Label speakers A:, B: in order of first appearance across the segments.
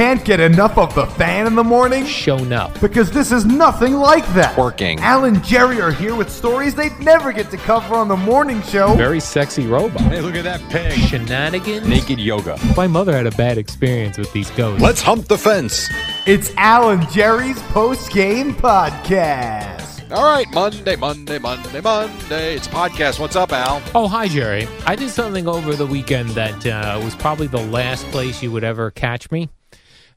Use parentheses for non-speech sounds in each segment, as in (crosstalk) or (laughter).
A: Can't get enough of the fan in the morning?
B: shown up.
A: Because this is nothing like that.
C: Working.
A: Al and Jerry are here with stories they'd never get to cover on the morning show.
B: Very sexy robot.
C: Hey, look at that pig.
B: Shenanigans.
C: Naked yoga.
B: My mother had a bad experience with these ghosts.
C: Let's hump the fence.
A: It's Al and Jerry's post game podcast.
C: All right, Monday, Monday, Monday, Monday. It's a podcast. What's up, Al?
B: Oh, hi, Jerry. I did something over the weekend that uh, was probably the last place you would ever catch me.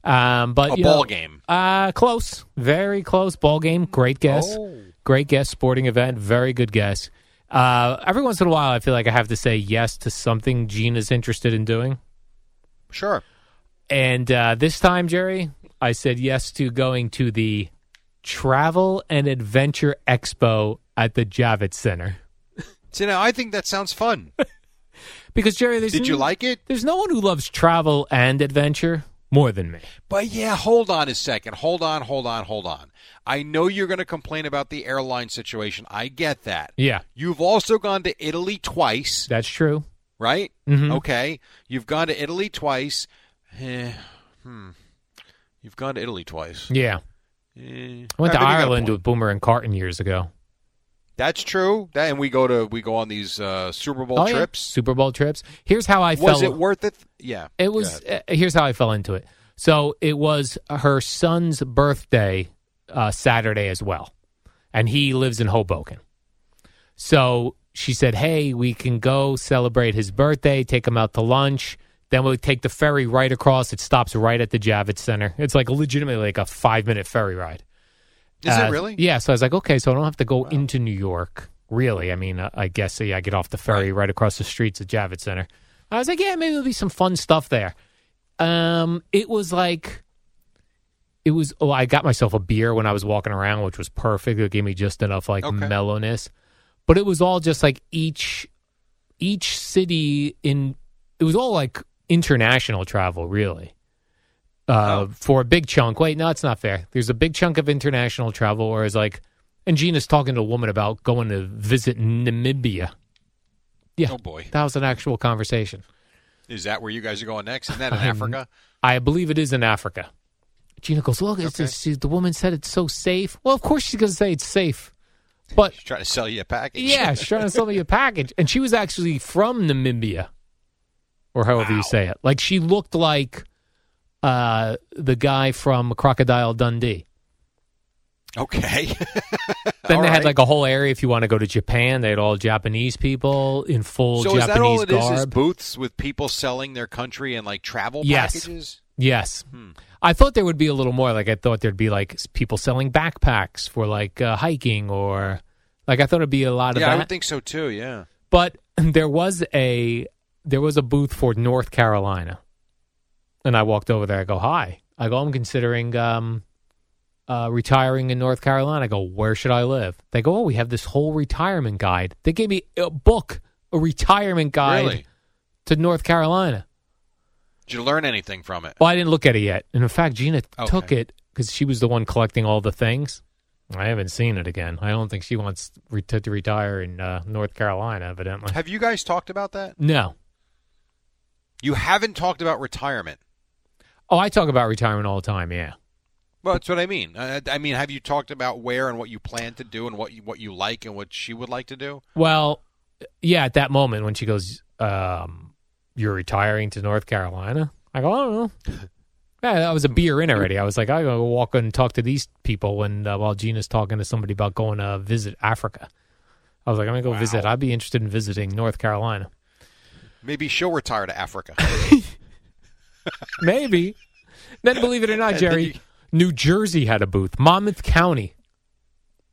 B: Um, but
C: A ball
B: know,
C: game.
B: Uh, close, very close ball game. Great guess,
C: Oh.
B: great guess. Sporting event, very good guess. Uh, every once in a while, I feel like I have to say yes to something Gina's interested in doing.
C: Sure.
B: And uh, this time, Jerry, I said yes to going to the Travel and Adventure Expo at the Javits Center. (laughs)
C: So now I think that sounds fun. (laughs)
B: Because Jerry, there's
C: Did you
B: n-
C: like it?
B: There's no one who loves travel and adventure more than me.
C: But yeah, hold on a second. Hold on, hold on, hold on. I know you're going to complain about the airline situation. I get that.
B: Yeah,
C: You've also gone to Italy twice,
B: that's true.
C: right?
B: Mhm.
C: Okay. You've gone to Italy twice. Eh, hmm. You've gone to Italy twice.
B: Yeah,
C: Eh,
B: I went to
C: maybe you got a
B: Ireland with Boomer and Carton years ago.
C: That's true. That, and we go to we go on these uh, Super Bowl
B: Oh, yeah.
C: trips.
B: Super Bowl trips. Here's how I
C: Was
B: felt.
C: it worth it? Yeah.
B: It was. Uh, here's how I fell into it. So it was her son's birthday uh, Saturday as well, and he lives in Hoboken. So she said, "Hey, we can go celebrate his birthday. Take him out to lunch. Then we'll take the ferry right across. It stops right at the Javits Center. It's like legitimately like a five minute ferry ride.
C: Is
B: Uh,
C: it really?
B: Yeah. So I was like, okay, so I don't have to go into New York. Really? I mean, uh, I guess yeah, I get off the ferry right. across the streets at Javits Center. I was like, yeah, maybe there'll be some fun stuff there. Um, it was like, it was. Oh, I got myself a beer when I was walking around, which was perfect. It gave me just enough like
C: Okay.
B: mellowness, but it was all just like each each city in. It was all like international travel, really uh,
C: Oh.
B: for a big chunk. Wait, no, it's not fair. There's a big chunk of international travel, whereas like, and Gina's talking to a woman about going to visit Namibia. Yeah,
C: Oh boy.
B: that was an actual conversation.
C: Is that where you guys are going next? Isn't that in Africa?
B: I believe it is in Africa. Gina goes, look, it's
C: Okay.
B: she, the woman said it's so safe. Well, of course she's going to say it's safe, but
C: She's trying to sell you a package.
B: yeah, she's trying to sell me a package, and she was actually from Namibia, or however you say it. Like she looked like uh, the guy from Crocodile Dundee.
C: okay. (laughs)
B: Then
C: All
B: they had
C: right.
B: like a whole area. If you want to go to Japan, they had all Japanese people in full
C: so is that all
B: Japanese garb.
C: Is booths with people selling their country and like travel
B: Yes.
C: packages?
B: yes,
C: Hmm.
B: I thought there would be a little more. Like I thought there'd be like people selling backpacks for like uh, hiking or like I thought it'd be a lot of
C: Yeah, I
B: that.
C: would think so too. Yeah.
B: but (laughs) there was a there was a booth for North Carolina, and I walked over there. I go, "Hi." I go, "I'm considering um, uh, retiring in North Carolina." I go, "Where should I live?" They go, "Oh, we have this whole retirement guide." They gave me a book, a retirement guide
C: Really?
B: to North Carolina.
C: Did you learn anything from it?
B: Well, I didn't look at it yet, and in fact, Gina
C: Okay.
B: took it because she was the one collecting all the things. I haven't seen it again. I don't think she wants re- to, to retire in uh, North Carolina. Evidently,
C: Have you guys talked about that?
B: no.
C: You haven't talked about retirement.
B: Oh, I talk about retirement all the time. Yeah.
C: Well, that's what I mean. I mean, have you talked about where and what you plan to do and what you what you like and what she would like to do?
B: Well, yeah, at that moment when she goes, um, "You're retiring to North Carolina," I go, "I don't know." (laughs) Yeah, I was a beer in already. I was like, I go walk and talk to these people when uh, while Gina's talking to somebody about going to visit Africa. I was like, I'm gonna go
C: Wow.
B: visit. I'd be interested in visiting North Carolina.
C: Maybe she'll retire to Africa. (laughs)
B: Maybe. Then, believe it or not, Jerry,
C: you-
B: New Jersey had a booth. Monmouth County,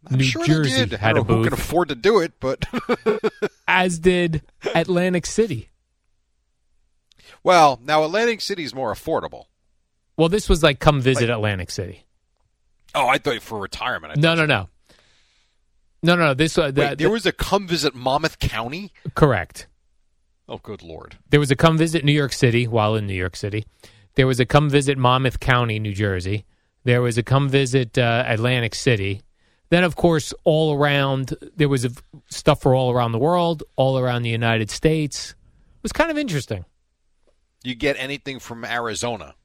C: I'm
B: New
C: sure
B: Jersey had
C: I
B: a
C: know who
B: booth.
C: can afford to do it, but (laughs)
B: as did Atlantic City.
C: well, now Atlantic City is more affordable.
B: Well, this was like come visit Atlantic City.
C: Oh, I thought for retirement. I
B: No,
C: thought
B: no, no, no, no. This uh,
C: Wait,
B: that,
C: there was a come visit Monmouth County.
B: correct.
C: Oh, good lord!
B: There was a come visit New York City while in New York City. There was a come visit Monmouth County, New Jersey. There was a come visit uh, Atlantic City. Then, of course, all around there was a, stuff for all around the world, all around the United States. It was kind of interesting.
C: You get anything from Arizona?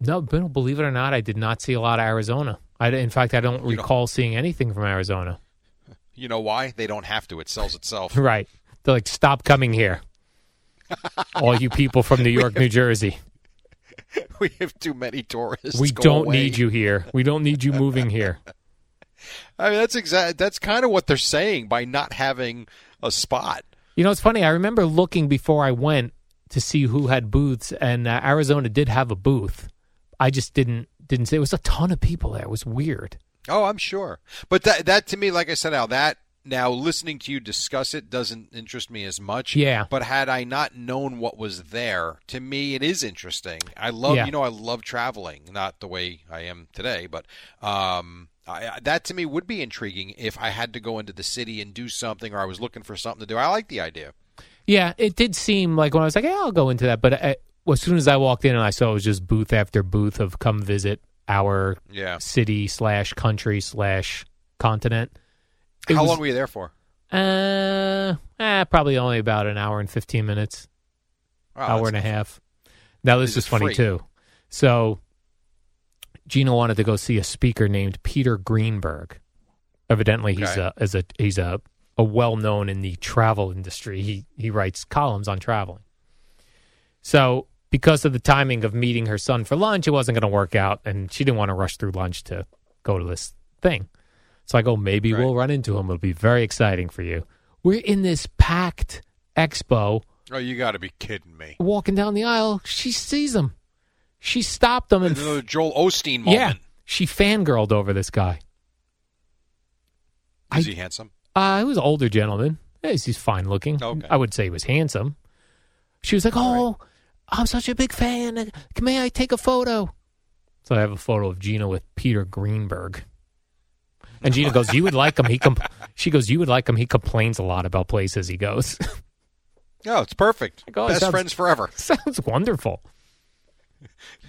B: No, but believe it or not, I did not see a lot of Arizona. I, in fact, I don't
C: You don't-
B: recall seeing anything from Arizona.
C: You know why? They don't have to. It sells itself. (laughs)
B: Right? They're like, stop coming here, (laughs) all you people from New York, New Jersey. (laughs)
C: we have too many tourists.
B: We
C: Go
B: don't
C: away.
B: need you here. We don't need you moving here. (laughs)
C: I mean, that's exact. That's kind of what they're saying by not having a spot.
B: You know, it's funny. I remember looking before I went to see who had booths, and uh, Arizona did have a booth. I just didn't didn't say it was a ton of people there. It was weird.
C: Oh, I'm sure. But that that to me, like I said, now that now listening to you discuss it doesn't interest me as much.
B: Yeah.
C: But had I not known what was there, to me it is interesting. I love
B: Yeah.
C: you know I love traveling, not the way I am today, but um. I, that to me would be intriguing if I had to go into the city and do something, or I was looking for something to do. I like the idea.
B: Yeah, it did seem like when I was like, yeah, I'll go into that. But uh as soon as I walked in and I saw it was just booth after booth of come visit our
C: Yeah.
B: city slash country slash continent.
C: How
B: was-
C: long were you there for?
B: Uh, eh, probably only about an hour and fifteen minutes.
C: Oh,
B: hour and a half. Now this
C: Is
B: funny
C: free?
B: too. So Gina wanted to go see a speaker named Peter Greenberg. Evidently, he's
C: Okay.
B: a as a he's a, a well known in the travel industry. He he writes columns on traveling. So because of the timing of meeting her son for lunch, it wasn't going to work out, and she didn't want to rush through lunch to go to this thing. So I go, maybe
C: Right.
B: we'll run into him. It'll be very exciting for you. We're in this packed expo
C: Oh, you got to be kidding me!
B: walking down the aisle. She sees him. She stopped him and
C: Another Joel Osteen moment.
B: yeah, she fangirled over this guy.
C: Is
B: I-
C: he handsome?
B: Uh, he was an older gentleman. Yes, he's fine looking.
C: Okay.
B: I would say he was handsome. She was like, "Oh, I'm such a big fan. May I take a photo?" So I have a photo of Gina with Peter Greenberg. And Gina goes, "You would like him." He com-, she goes, "You would like him." He complains a lot about places he goes.
C: No, (laughs) it's perfect.
B: Like, oh,
C: Best
B: sounds-
C: friends forever. (laughs)
B: Sounds wonderful.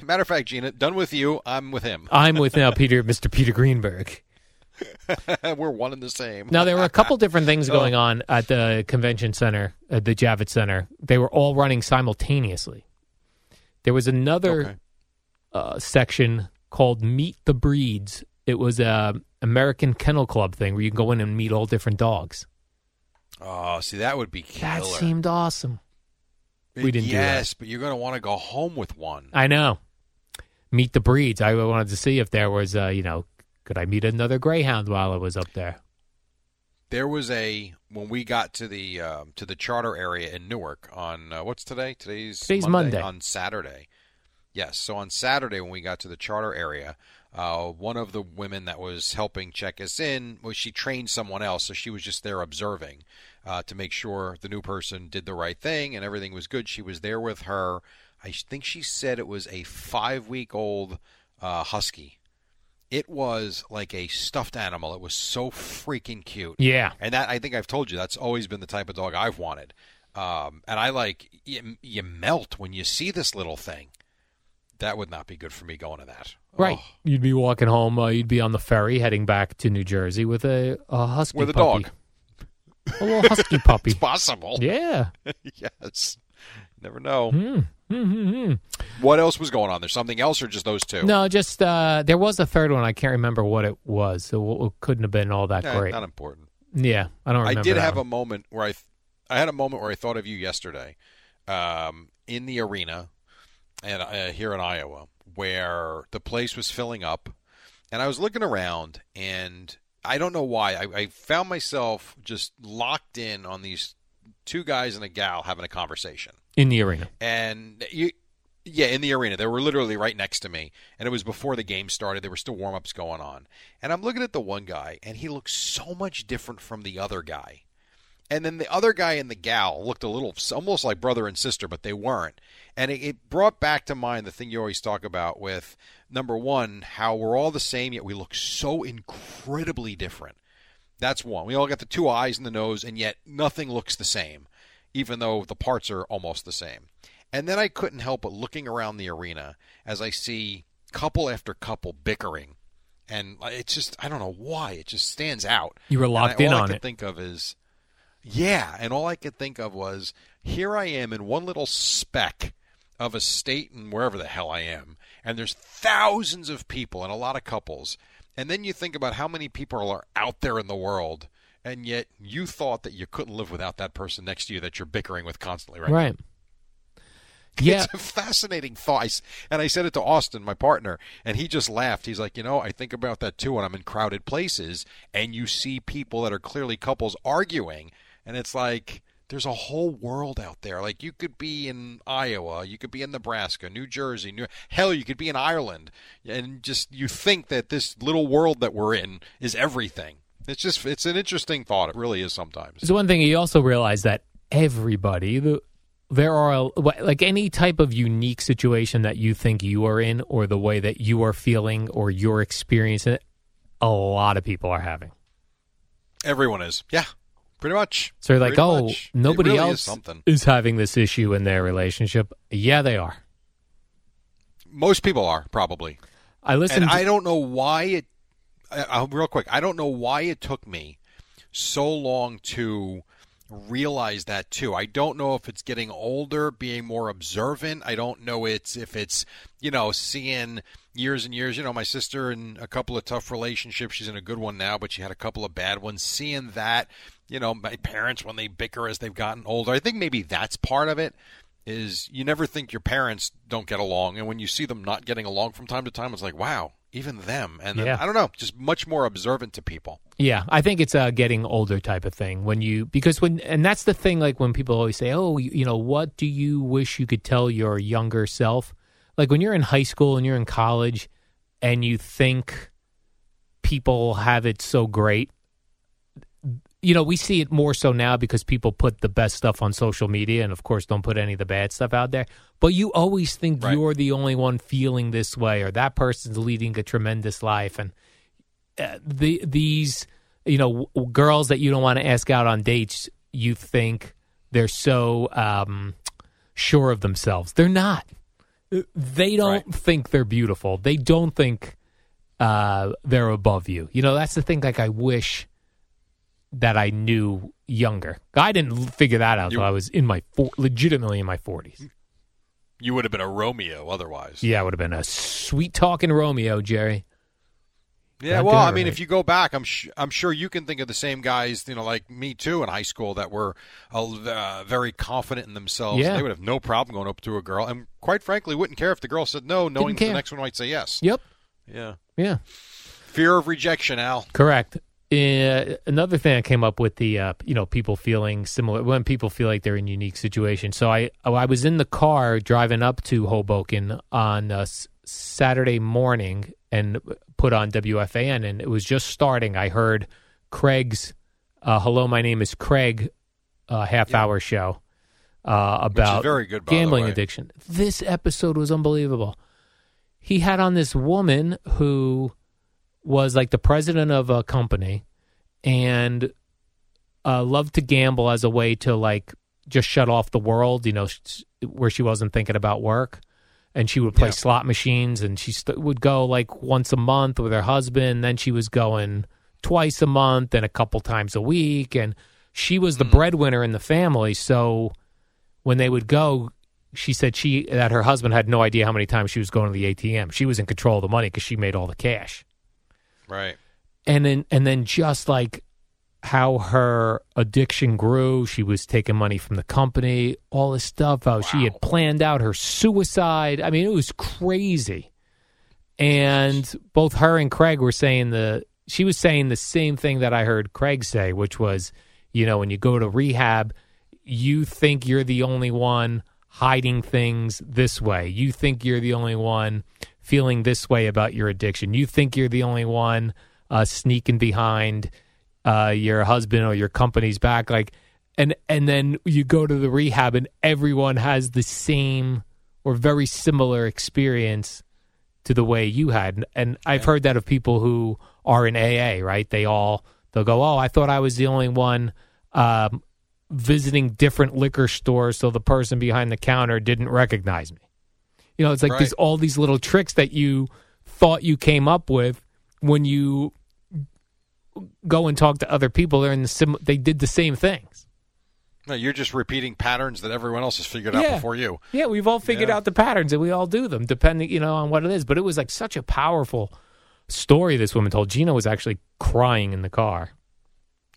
C: Matter of fact, Gina, done with you. I'm with him.
B: I'm with now Peter, Mr. Peter Greenberg. (laughs)
C: We're one and the same.
B: Now there were a couple different things going on at the convention center, at the Javits Center. They were all running simultaneously. There was another
C: Okay.
B: uh, section called Meet the Breeds. It was a American Kennel Club thing where you can go in and meet all different dogs.
C: Oh, see, that would be killer.
B: That seemed awesome. we didn't.
C: Yes, but you're going to want to go home with one.
B: I know. Meet the Breeds. I wanted to see if there was, uh, you know, could I meet another Greyhound while I was up there?
C: There was a when we got to the um, to the charter area in Newark on uh, what's today? Today's
B: Today's Monday.
C: On Saturday, yes. So on Saturday when we got to the charter area, uh, one of the women that was helping check us in was she trained someone else, so she was just there observing uh, to make sure the new person did the right thing and everything was good. She was there with her. I think she said it was a five week old uh, husky. It was like a stuffed animal. It was so freaking cute.
B: Yeah.
C: And that I think I've told you that's always been the type of dog I've wanted. Um, and I like you, you melt when you see this little thing. That would not be good for me going to that.
B: Right.
C: Oh,
B: You'd be walking home. Uh, you'd be on the ferry heading back to New Jersey with a, a husky
C: With a
B: puppy.
C: dog.
B: A little husky (laughs) puppy.
C: it's possible.
B: Yeah. (laughs)
C: yes. Never know.
B: Mm-hmm.
C: What else was going on? There's something else, or just those two?
B: No, just uh, there was a third one. I can't remember what it was. So it couldn't have been all that
C: Eh,
B: great.
C: not important.
B: Yeah, I don't
C: I did have
B: one.
C: a moment where I, th- I had a moment where I thought of you yesterday, um, in the arena, and uh, here in Iowa, where the place was filling up, and I was looking around, and I don't know why. I, I found myself just locked in on these two guys and a gal having a conversation.
B: In the arena.
C: and you yeah in the arena. They were literally right next to me and it was before the game started. There were still warm-ups going on. And i'm looking at the one guy and he looks so much different from the other guy and then the other guy and the gal looked a little almost like brother and sister but they weren't and it, it brought back to mind the thing you always talk about with number one how we're all the same yet we look so incredibly different that's one we all got the two eyes and the nose and yet nothing looks the same even though the parts are almost the same. And then I couldn't help but looking around the arena as I see couple after couple bickering. And it's just, I don't know why, it just stands out.
B: You were locked
C: I,
B: in
C: all
B: on
C: I could
B: it.
C: think of is, yeah, and all I could think of was, here I am in one little speck of a state and wherever the hell I am, and there's thousands of people and a lot of couples. And then you think about how many people are out there in the world, and yet you thought that you couldn't live without that person next to you that you're bickering with constantly, right?
B: Right. Yeah.
C: It's a fascinating thought. And I said it to Austin, my partner, and he just laughed. He's like, you know, I think about that too when I'm in crowded places and you see people that are clearly couples arguing, and it's like there's a whole world out there. Like you could be in Iowa, you could be in Nebraska, New Jersey, New hell, you could be in Ireland, and just you think that this little world that we're in is everything. It's just it's an interesting thought. It really is sometimes.
B: So one thing you also realize that everybody, the, there are like any type of unique situation that you think you are in, or the way that you are feeling, or you're experiencing it. A lot of people are having.
C: Everyone is, yeah, pretty much.
B: So you're like,
C: Pretty
B: oh,
C: much.
B: Nobody
C: really is
B: else
C: something.
B: is having this issue in their relationship. Yeah, they are.
C: Most people are probably.
B: I listened.
C: and
B: to-
C: I don't know why it. I, I'll, real quick, I don't know why it took me so long to realize that too. I don't know if it's getting older, being more observant. I don't know it's if it's you know seeing years and years. You know, my sister in a couple of tough relationships. She's in a good one now, but she had a couple of bad ones. Seeing that, you know, my parents when they bicker as they've gotten older. I think maybe that's part of it. Is you never think your parents don't get along, and when you see them not getting along from time to time, it's like, wow, even them. And then,
B: Yeah.
C: I don't know, just much more observant to people.
B: Yeah, I think it's a getting older type of thing when you because when and that's the thing like when people always say, "Oh, you, you know, what do you wish you could tell your younger self?" Like when you're in high school and you're in college and you think people have it so great. You know, we see it more so now because people put the best stuff on social media and of course don't put any of the bad stuff out there. But you always think
C: Right.
B: you're the only one feeling this way or that person's leading a tremendous life and uh, the these you know w- girls that you don't want to ask out on dates you think they're so um, sure of themselves they're not Uh, they don't
C: Right.
B: think they're beautiful they don't think uh, they're above you you know that's the thing like i wish that i knew younger i didn't figure that out
C: You-
B: until i was in my four, legitimately in my 40s
C: You would have been a Romeo otherwise.
B: yeah i would have been a sweet talking romeo jerry
C: Yeah,
B: Not
C: well, I mean,
B: right.
C: if you go back, I'm sh- I'm sure you can think of the same guys, you know, like me too in high school that were uh, very confident in themselves.
B: Yeah.
C: They would have no problem going up to a girl, and quite frankly, wouldn't care if the girl said no, knowing that the next one might say yes.
B: yep
C: Yeah,
B: yeah
C: fear of rejection, Al.
B: Correct. Uh, another thing I came up with the uh, you know people feeling similar when people feel like they're in unique situations. So I oh, I was in the car driving up to Hoboken on uh, Saturday morning and put on WFAN and it was just starting. I heard Craig's uh, "Hello, my name is Craig" uh, half hour show uh, about
C: very good,
B: gambling addiction. This episode was unbelievable. He had on this woman who was like the president of a company and uh, loved to gamble as a way to like just shut off the world, you know, sh- where she wasn't thinking about work. And she would play
C: Yeah.
B: slot machines, and she st- would go like once a month with her husband. Then she was going twice a month and a couple times a week. And she was the breadwinner in the family. So when they would go, she said she that her husband had no idea how many times she was going to the ATM. She was in control of the money because she made all the cash
C: Right.
B: and then and then just like how her addiction grew she was taking money from the company all this stuff how she had planned out her suicide. I mean it was crazy. And both her and craig were saying the she was saying the same thing that i heard craig say which was you know when you go to rehab you think you're the only one hiding things this way. You think you're the only one feeling this way about your addiction. You think you're the only one uh, sneaking behind uh, your husband or your company's back. Like, and and then you go to the rehab, and everyone has the same or very similar experience to the way you had. And, and I've heard that of people who are in AA. Right? They all they'll go, "Oh, I thought I was the only one." Um, visiting different liquor stores so the person behind the counter didn't recognize me. You know, it's like
C: Right.
B: there's all these little tricks that you thought you came up with when you go and talk to other people. They're in the sim- they did the same things.
C: No, you're just repeating patterns that everyone else has figured out before you.
B: Yeah, we've all figured
C: Yeah.
B: out the patterns and we all do them depending, you know, on what it is. But it was like such a powerful story this woman told. Gina was actually crying in the car.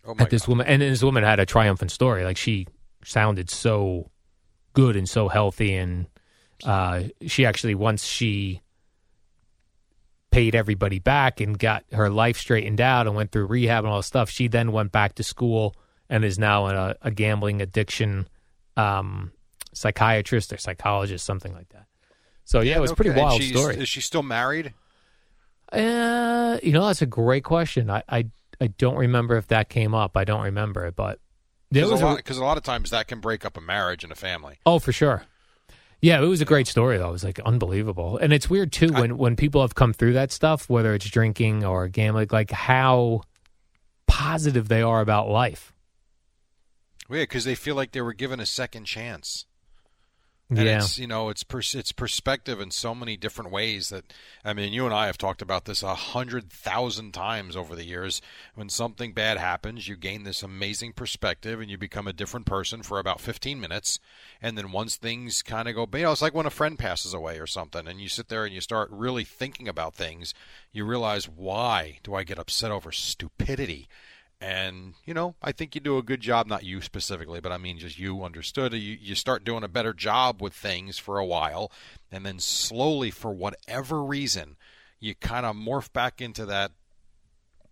C: Oh my
B: at this
C: God.
B: woman and this woman had a triumphant story like she sounded so good and so healthy and uh, she actually once she paid everybody back and got her life straightened out and went through rehab and all this stuff she then went back to school and is now a, a gambling addiction um, psychiatrist or psychologist something like that so yeah, it was a pretty wild story
C: Is she still married?
B: uh, you know, that's a great question. I, I, I don't remember if that came up. I don't remember it, but there
C: Because
B: was
C: a,
B: a,
C: lot- a lot of times that can break up a marriage and a family.
B: oh for sure. Yeah, it was a great story though. It was like unbelievable, and it's weird too when when people have come through that stuff, whether it's drinking or gambling, like how positive they are about life.
C: Yeah, because they feel like they were given a second chance. And
B: yeah,
C: it's you know it's pers- it's perspective in so many different ways that I mean you and I have talked about this a hundred thousand times over the years. When something bad happens, you gain this amazing perspective and you become a different person for about fifteen minutes. And then once things kind of go, you know, it's like when a friend passes away or something, and you sit there and you start really thinking about things. You realize why do I get upset over stupidity? And you know, I think you do a good job. Not you specifically, but I mean, just you understood. You you start doing a better job with things for a while, and then slowly, for whatever reason, you kind of morph back into that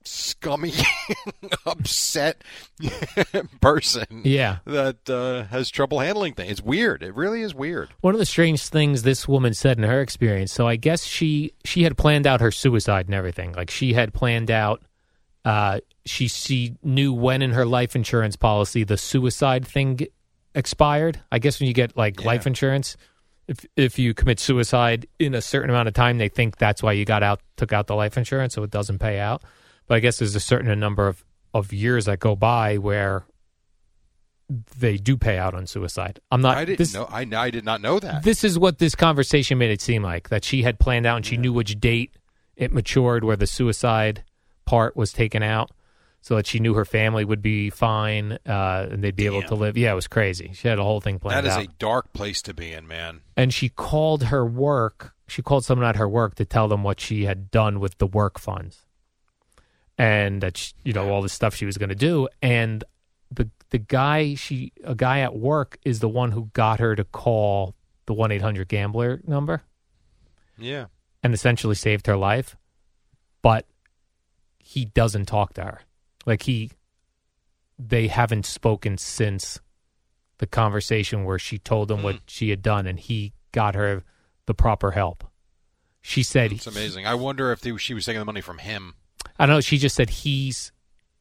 C: scummy, (laughs) upset (laughs) person
B: yeah.
C: that uh, has trouble handling things. It's weird. It really is weird.
B: One of the strange things this woman said in her experience. So I guess she she had planned out her suicide and everything. Like she had planned out. Uh, she she knew when in her life insurance policy the suicide thing expired. I guess when you get like
C: Yeah.
B: life insurance, if if you commit suicide in a certain amount of time, they think that's why you got out took out the life insurance, so it doesn't pay out. But I guess there's a certain number of of years that go by where they do pay out on suicide. I'm not.
C: I didn't
B: this,
C: know. I, I did not know that.
B: this is what this conversation made it seem like that she had planned out and she knew which date it matured where the suicide part was taken out so that she knew her family would be fine uh, and they'd be able to live. Yeah, it was crazy. She had a whole thing planned
C: that is
B: out.
C: a dark place to be in, man.
B: and she called her work. She called someone at her work to tell them what she had done with the work funds and that she, you know all the stuff she was going to do. And the the guy she a guy at work is the one who got her to call the one eight hundred gambler number
C: Yeah.
B: and essentially saved her life, but he doesn't talk to her. Like he, they haven't spoken since the conversation where she told him what she had done, and he got her the proper help. She said,
C: It's amazing. I wonder if they, she was taking the money from him.
B: I don't know. She just said he's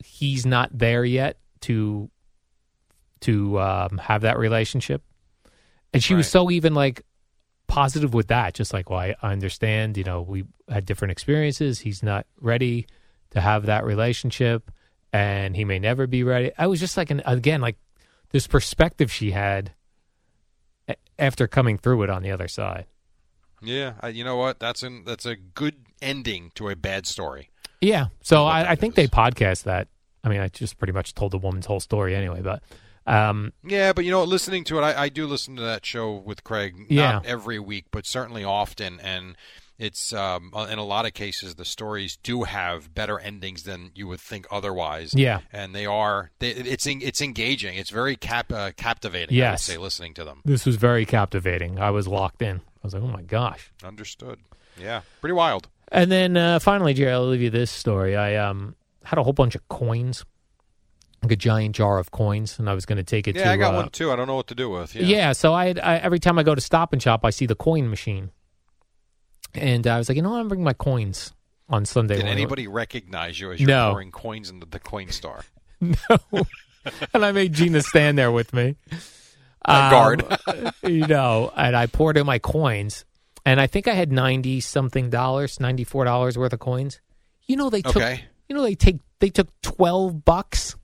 B: he's not there yet to to um, have that relationship, and she was so even like positive with that. Just like, well, I, I understand. You know, we had different experiences. He's not ready to have that relationship, and he may never be ready. I was just like, an, again, like this perspective she had after coming through it on the other side.
C: Yeah. I, you know what? That's an that's a good ending to a bad story.
B: Yeah. So I, I think they podcast that. I mean, I just pretty much told the woman's whole story anyway, but um,
C: Yeah, but you know, listening to it, I, I do listen to that show with Craig.
B: Yeah.
C: Every week, but certainly often, and it's um, in a lot of cases the stories do have better endings than you would think otherwise.
B: Yeah.
C: and they are. They, it's it's engaging. It's very cap uh, captivating. I would
B: Yes.
C: say listening to them.
B: this was very captivating. I was locked in. I was like, oh my gosh.
C: Understood. Yeah, pretty wild.
B: And then uh, finally, Jerry, I'll leave you this story. I um, had a whole bunch of coins like a giant jar of coins, and I was going to take it
C: Yeah,
B: to.
C: I got
B: uh,
C: one too. I don't know what to do with. Yeah.
B: Yeah. so I, I every time I go to Stop and Shop, I see the coin machine, and I was like, you know, what? I'm bringing my coins on Sunday.
C: Did
B: morning.
C: anybody recognize you as you're
B: No.
C: pouring coins into the Coinstar? (laughs)
B: No. (laughs) and I made Gina stand there with me.
C: A guard.
B: Um, you know, and I poured in my coins, and I think I had ninety something dollars, ninety four dollars worth of coins. You know they took.
C: Okay.
B: You know they take they took twelve bucks.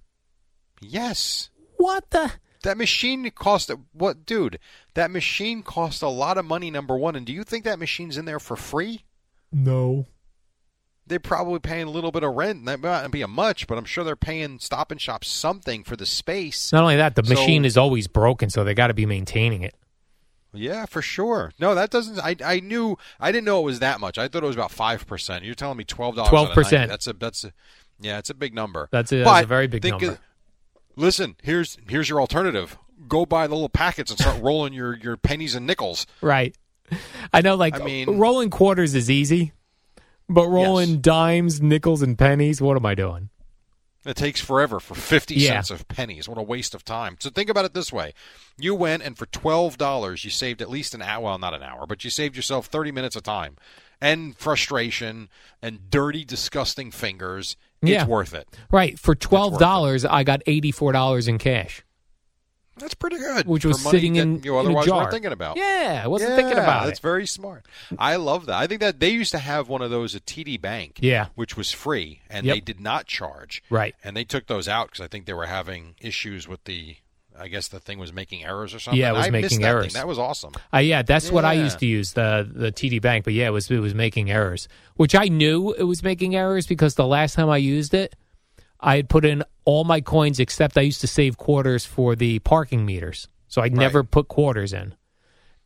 C: Yes.
B: What the?
C: That machine cost what, dude? That machine cost a lot of money. Number one, and do you think that machine's in there for free?
B: No.
C: They're probably paying a little bit of rent. That might not be a much, but I'm sure they're paying Stop and Shop something for the space.
B: Not only that, the
C: So-
B: machine is always broken, so they got to be maintaining it.
C: Yeah, for sure. No, that doesn't. I I knew. I didn't know it was that much. I thought it was about five percent. You're telling me twelve dollars.
B: 12%.
C: That's a that's a yeah. It's a big number.
B: That's a- that's a very big
C: think
B: number.
C: of- listen, here's here's your alternative. Go buy the little packets and start (laughs) rolling your your pennies and nickels.
B: Right. I know, like
C: I mean-
B: rolling quarters is easy, but rolling
C: Yes.
B: dimes, nickels, and pennies, what am I doing?
C: It takes forever for 50
B: Yeah.
C: cents of pennies. What a waste of time. So think about it this way. You went and for $12, you saved at least an hour, well, not an hour, but you saved yourself 30 minutes of time and frustration and dirty, disgusting fingers.
B: Yeah.
C: It's worth it.
B: Right. For twelve dollars, I got eighty four dollars in cash,
C: That's pretty good.
B: which was sitting in,
C: you
B: in
C: otherwise
B: a jar.
C: weren't thinking about.
B: Yeah, I wasn't
C: Yeah,
B: thinking about
C: That's
B: it.
C: very smart. I love that. I think that they used to have one of those at TD Bank.
B: Yeah.
C: Which was free, and
B: Yep.
C: they did not charge.
B: Right.
C: And they took those out because I think they were having issues with the. I guess the thing was making errors or something.
B: Yeah, it was
C: I
B: making
C: that
B: errors.
C: Thing. That was awesome.
B: Uh, yeah, that's what I used to use the the TD Bank, but yeah, it was it was making errors, which I knew it was making errors because the last time I used it, I had put in all my coins except I used to save quarters for the parking meters, so I never put quarters in.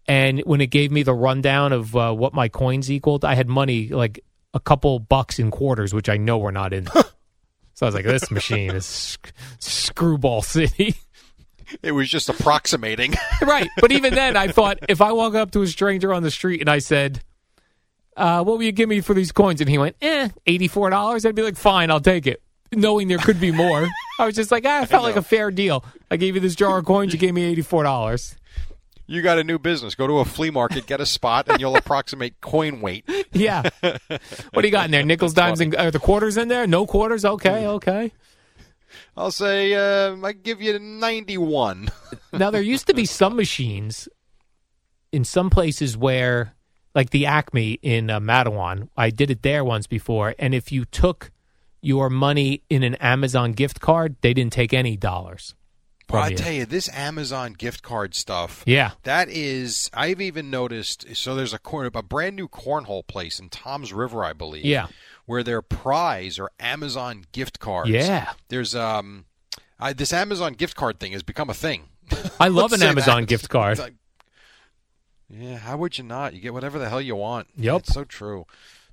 B: And when it gave me the rundown of uh, what my coins equaled, I had money like a couple bucks in quarters, which I know were not in. (laughs) so I was like, "This machine is sc- screwball city." (laughs)
C: It was just approximating. (laughs)
B: right. But even then, I thought if I walk up to a stranger on the street and I said, uh, "What will you give me for these coins?" and he went, "Eh, eighty four dollars," I'd be like, "Fine, I'll take it," knowing there could be more. I was just like, ah, "I felt like a fair deal. I gave you this jar of coins, you gave me eighty four dollars."
C: you got a new business. Go to a flea market, get a spot, and you'll approximate (laughs) coin weight.
B: Yeah. what do you got in there? (laughs) Nickels, dimes, and are the quarters in there? No quarters. Okay, okay.
C: I'll say uh, I give you ninety-one. (laughs)
B: Now there used to be some machines in some places where, like the Acme in uh, Matawan, I did it there once before, and if you took your money in an Amazon gift card, they didn't take any dollars.
C: Well, I tell you, this Amazon gift card stuff.
B: Yeah.
C: That is, I've even noticed. So there's a corn, a brand new cornhole place in Toms River, I believe.
B: Yeah.
C: Where their prize are Amazon gift cards.
B: Yeah.
C: There's um, I, this Amazon gift card thing has become a thing.
B: I (laughs) love an Amazon
C: that.
B: gift card.
C: Like- yeah, how would you not? You get whatever the hell you want.
B: Yep.
C: It's so true,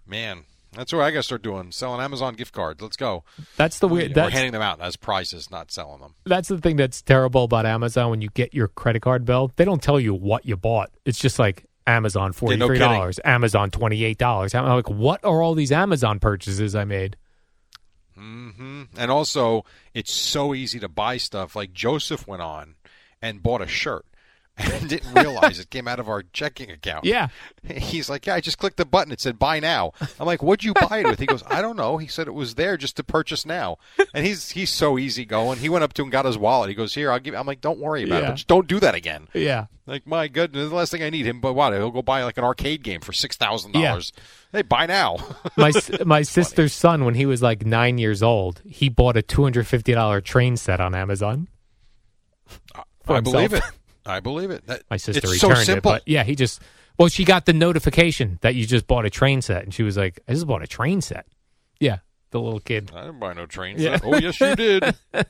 C: man. That's what I gotta start doing. Selling Amazon gift cards. Let's go.
B: That's the weird.
C: We're handing them out as prizes, not selling them.
B: that's the thing that's terrible about Amazon when you get your credit card bill. They don't tell you what you bought. It's just like Amazon forty
C: Yeah, no
B: three dollars, Amazon twenty eight dollars. I'm like, what are all these Amazon purchases I made?
C: hmm And also, it's so easy to buy stuff. Like Joseph went on and bought a shirt (laughs) and didn't realize it came out of our checking account.
B: Yeah. (laughs)
C: He's like, yeah, I just clicked the button. It said buy now. I'm like, what'd you buy it with? He goes, I don't know. He said it was there just to purchase now. And he's he's so easy going. He went up to him, and got his wallet. He goes, here, I'll give. I'm like, don't worry about it, but just don't do that again.
B: Yeah.
C: Like, my goodness, the last thing I need him, but what? He'll go buy like an arcade game for six thousand dollars. Hey, buy now. (laughs)
B: my my sister's son when he was like nine years old he bought a $250 train set on amazon for
C: I believe it. I believe it. That-
B: my sister
C: it's so
B: returned
C: simple.
B: it but yeah he just well she got the notification that you just bought a train set and she was like i just bought a train set yeah the little kid
C: I didn't buy no train
B: Yeah.
C: set. Oh, yes, you did. (laughs)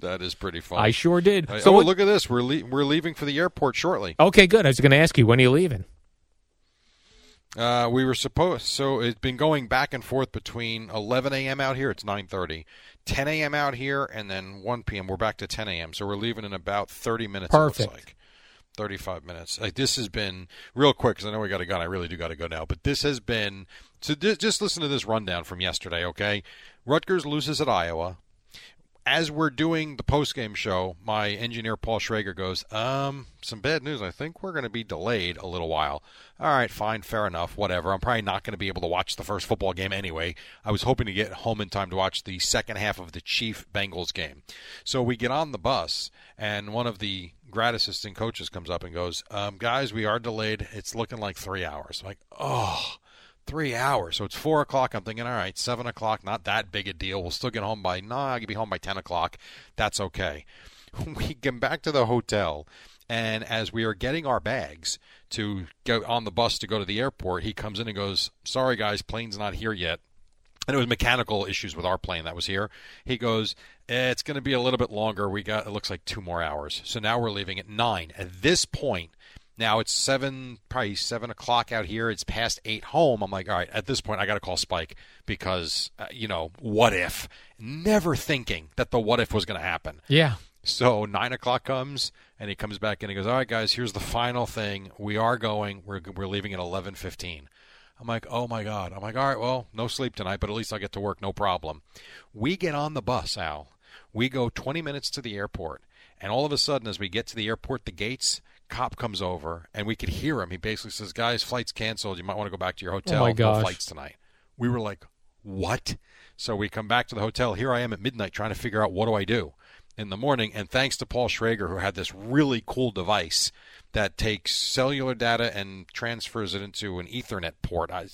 C: that is pretty fun.
B: i sure did
C: I-
B: so
C: oh,
B: what-
C: look at this. We're le- we're leaving for the airport shortly.
B: okay good i was going to ask you when are you leaving
C: Uh, we were supposed so it's been going back and forth between 11 a.m. out here. It's 9:30, 10 a.m. out here, and then 1 p.m. We're back to 10 a.m. So we're leaving in about 30 minutes. It
B: Perfect.
C: looks like 35 minutes. Like this has been real quick because I know we got to go. and I really do got to go now. But this has been so. Just, just listen to this rundown from yesterday. Okay, Rutgers loses at Iowa. As we're doing the post game show, my engineer Paul Schrager goes, "Um, some bad news. I think we're going to be delayed a little while." All right, fine, fair enough, whatever. I'm probably not going to be able to watch the first football game anyway. I was hoping to get home in time to watch the second half of the Chief Bengals game. So we get on the bus, and one of the grad assistant coaches comes up and goes, um, "Guys, we are delayed. It's looking like three hours." I'm like, "Oh." Three hours. So it's four o'clock. I'm thinking, all right, seven o'clock, not that big a deal. We'll still get home by, nah, I can be home by 10 o'clock. That's okay. (laughs) We get back to the hotel, and as we are getting our bags to go on the bus to go to the airport, he comes in and goes, sorry, guys, plane's not here yet. And it was mechanical issues with our plane that was here. He goes, eh, it's going to be a little bit longer. We got, it looks like two more hours. So now we're leaving at nine. At this point, now it's seven, probably seven o'clock out here. It's past eight home. I'm like, all right, at this point, I got to call Spike because, uh, you know, what if? Never thinking that the what if was going to happen.
B: Yeah.
C: So nine o'clock comes, and he comes back and he goes, "All right, guys, here's the final thing. We are going. We're we're leaving at eleven fifteen. I'm like, "Oh my god!" I'm like, "All right, well, no sleep tonight, but at least I get to work, no problem." We get on the bus, Al. We go 20 minutes to the airport, and all of a sudden, as we get to the airport, the gates, cop comes over, and we could hear him. He basically says, "Guys, flight's canceled. You might want to go back to your hotel.
B: Oh my
C: no flights tonight." We were like, "What?" So we come back to the hotel. Here I am at midnight trying to figure out what do I do in the morning. And thanks to Paul Schrager, who had this really cool device that takes cellular data and transfers it into an Ethernet port. I,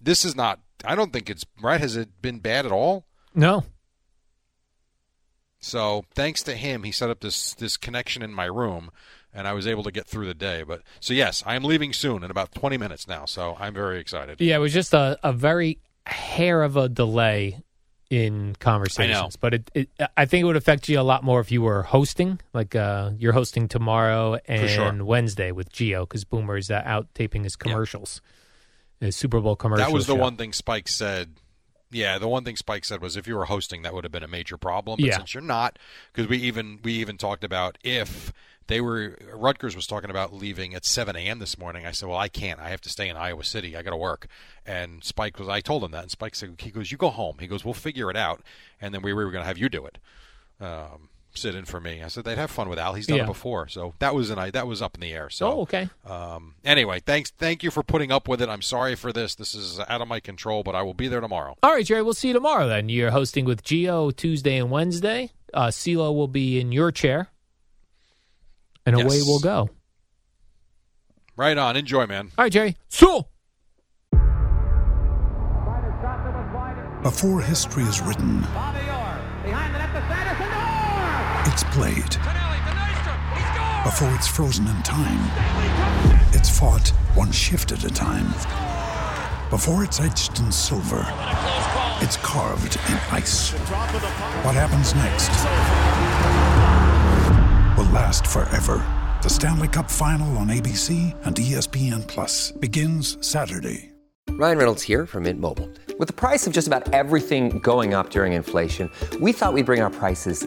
C: this is not. I don't think it's right. Has it been bad at all?
B: No.
C: So thanks to him, he set up this this connection in my room, and I was able to get through the day. But so yes, I am leaving soon in about 20 minutes now. So I'm very excited.
B: Yeah, it was just a, a very hair of a delay in conversations. But it, it, I think it would affect you a lot more if you were hosting, like uh, you're hosting tomorrow and
C: sure.
B: Wednesday with Gio, because Boomer's uh, out taping his commercials, his Super Bowl commercials.
C: That was the
B: show.
C: one thing Spike said. Yeah, the one thing Spike said was if you were hosting, that would have been a major problem. But
B: Yeah.
C: since you're not, because we even we even talked about if they were Rutgers was talking about leaving at 7 a.m. this morning. I said, well, I can't. I have to stay in Iowa City. I got to work. And Spike was. I told him that, and Spike said, he goes, you go home. He goes, we'll figure it out. And then we were going to have you do it. Um, sit in for me. I said they'd have fun with Al. He's done
B: Yeah.
C: it before, so that was an that was up in the air. So
B: Oh, okay.
C: um, anyway, thanks. Thank you for putting up with it. I'm sorry for this. This is out of my control, but I will be there tomorrow.
B: All right, Jerry, we'll see you tomorrow then. You're hosting with Gio Tuesday and Wednesday. Uh, CeeLo will be in your chair. And away we'll go.
C: Right on. Enjoy, man.
B: All right, Jerry. So.
D: Before history is written, it's played. Before it's frozen in time, it's fought one shift at a time. Before it's etched in silver, it's carved in ice. What happens next will last forever. The Stanley Cup Final on ABC and ESPN Plus begins Saturday.
E: Ryan Reynolds here from Mint Mobile. With the price of just about everything going up during inflation, we thought we'd bring our prices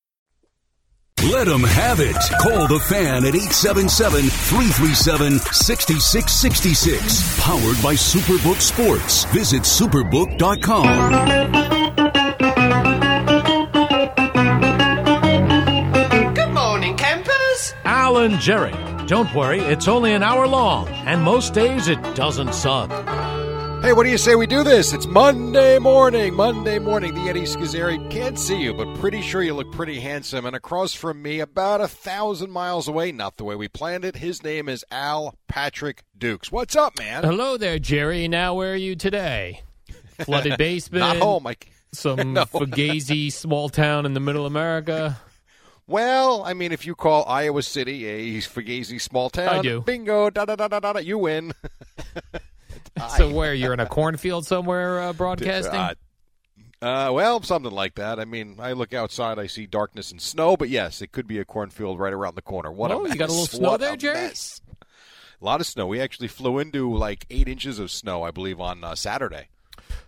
F: Let them have it. Call the fan at 877 337 6666. Powered by Superbook Sports. Visit superbook.com.
G: Good morning, campers.
H: Al and Jerry. Don't worry, it's only an hour long, and most days it doesn't suck.
C: Hey, what do you say we do this? It's Monday morning. Monday morning. The Eddie Schizzeri can't see you, but pretty sure you look pretty handsome. And across from me, about a thousand miles away, not the way we planned it, his name is Al Patrick Dukes. What's up, man?
B: Hello there, Jerry. Now, where are you today? Flooded (laughs) basement.
C: Not home. I, (laughs)
B: some
C: No.
B: fugazi small town in the middle of America.
C: well, I mean, if you call Iowa City a fugazi small town,
B: I do.
C: bingo, da da da da da, da you win. (laughs) (laughs)
B: So, where you're in a cornfield somewhere uh, broadcasting?
C: Uh, uh, well, something like that. I mean, I look outside, I see darkness and snow, but yes, it could be a cornfield right around the corner. What
B: Oh,
C: a
B: you got a little snow
C: What
B: there, Jerry?
C: mess. A lot of snow. We actually flew into like eight inches of snow, I believe, on uh, Saturday.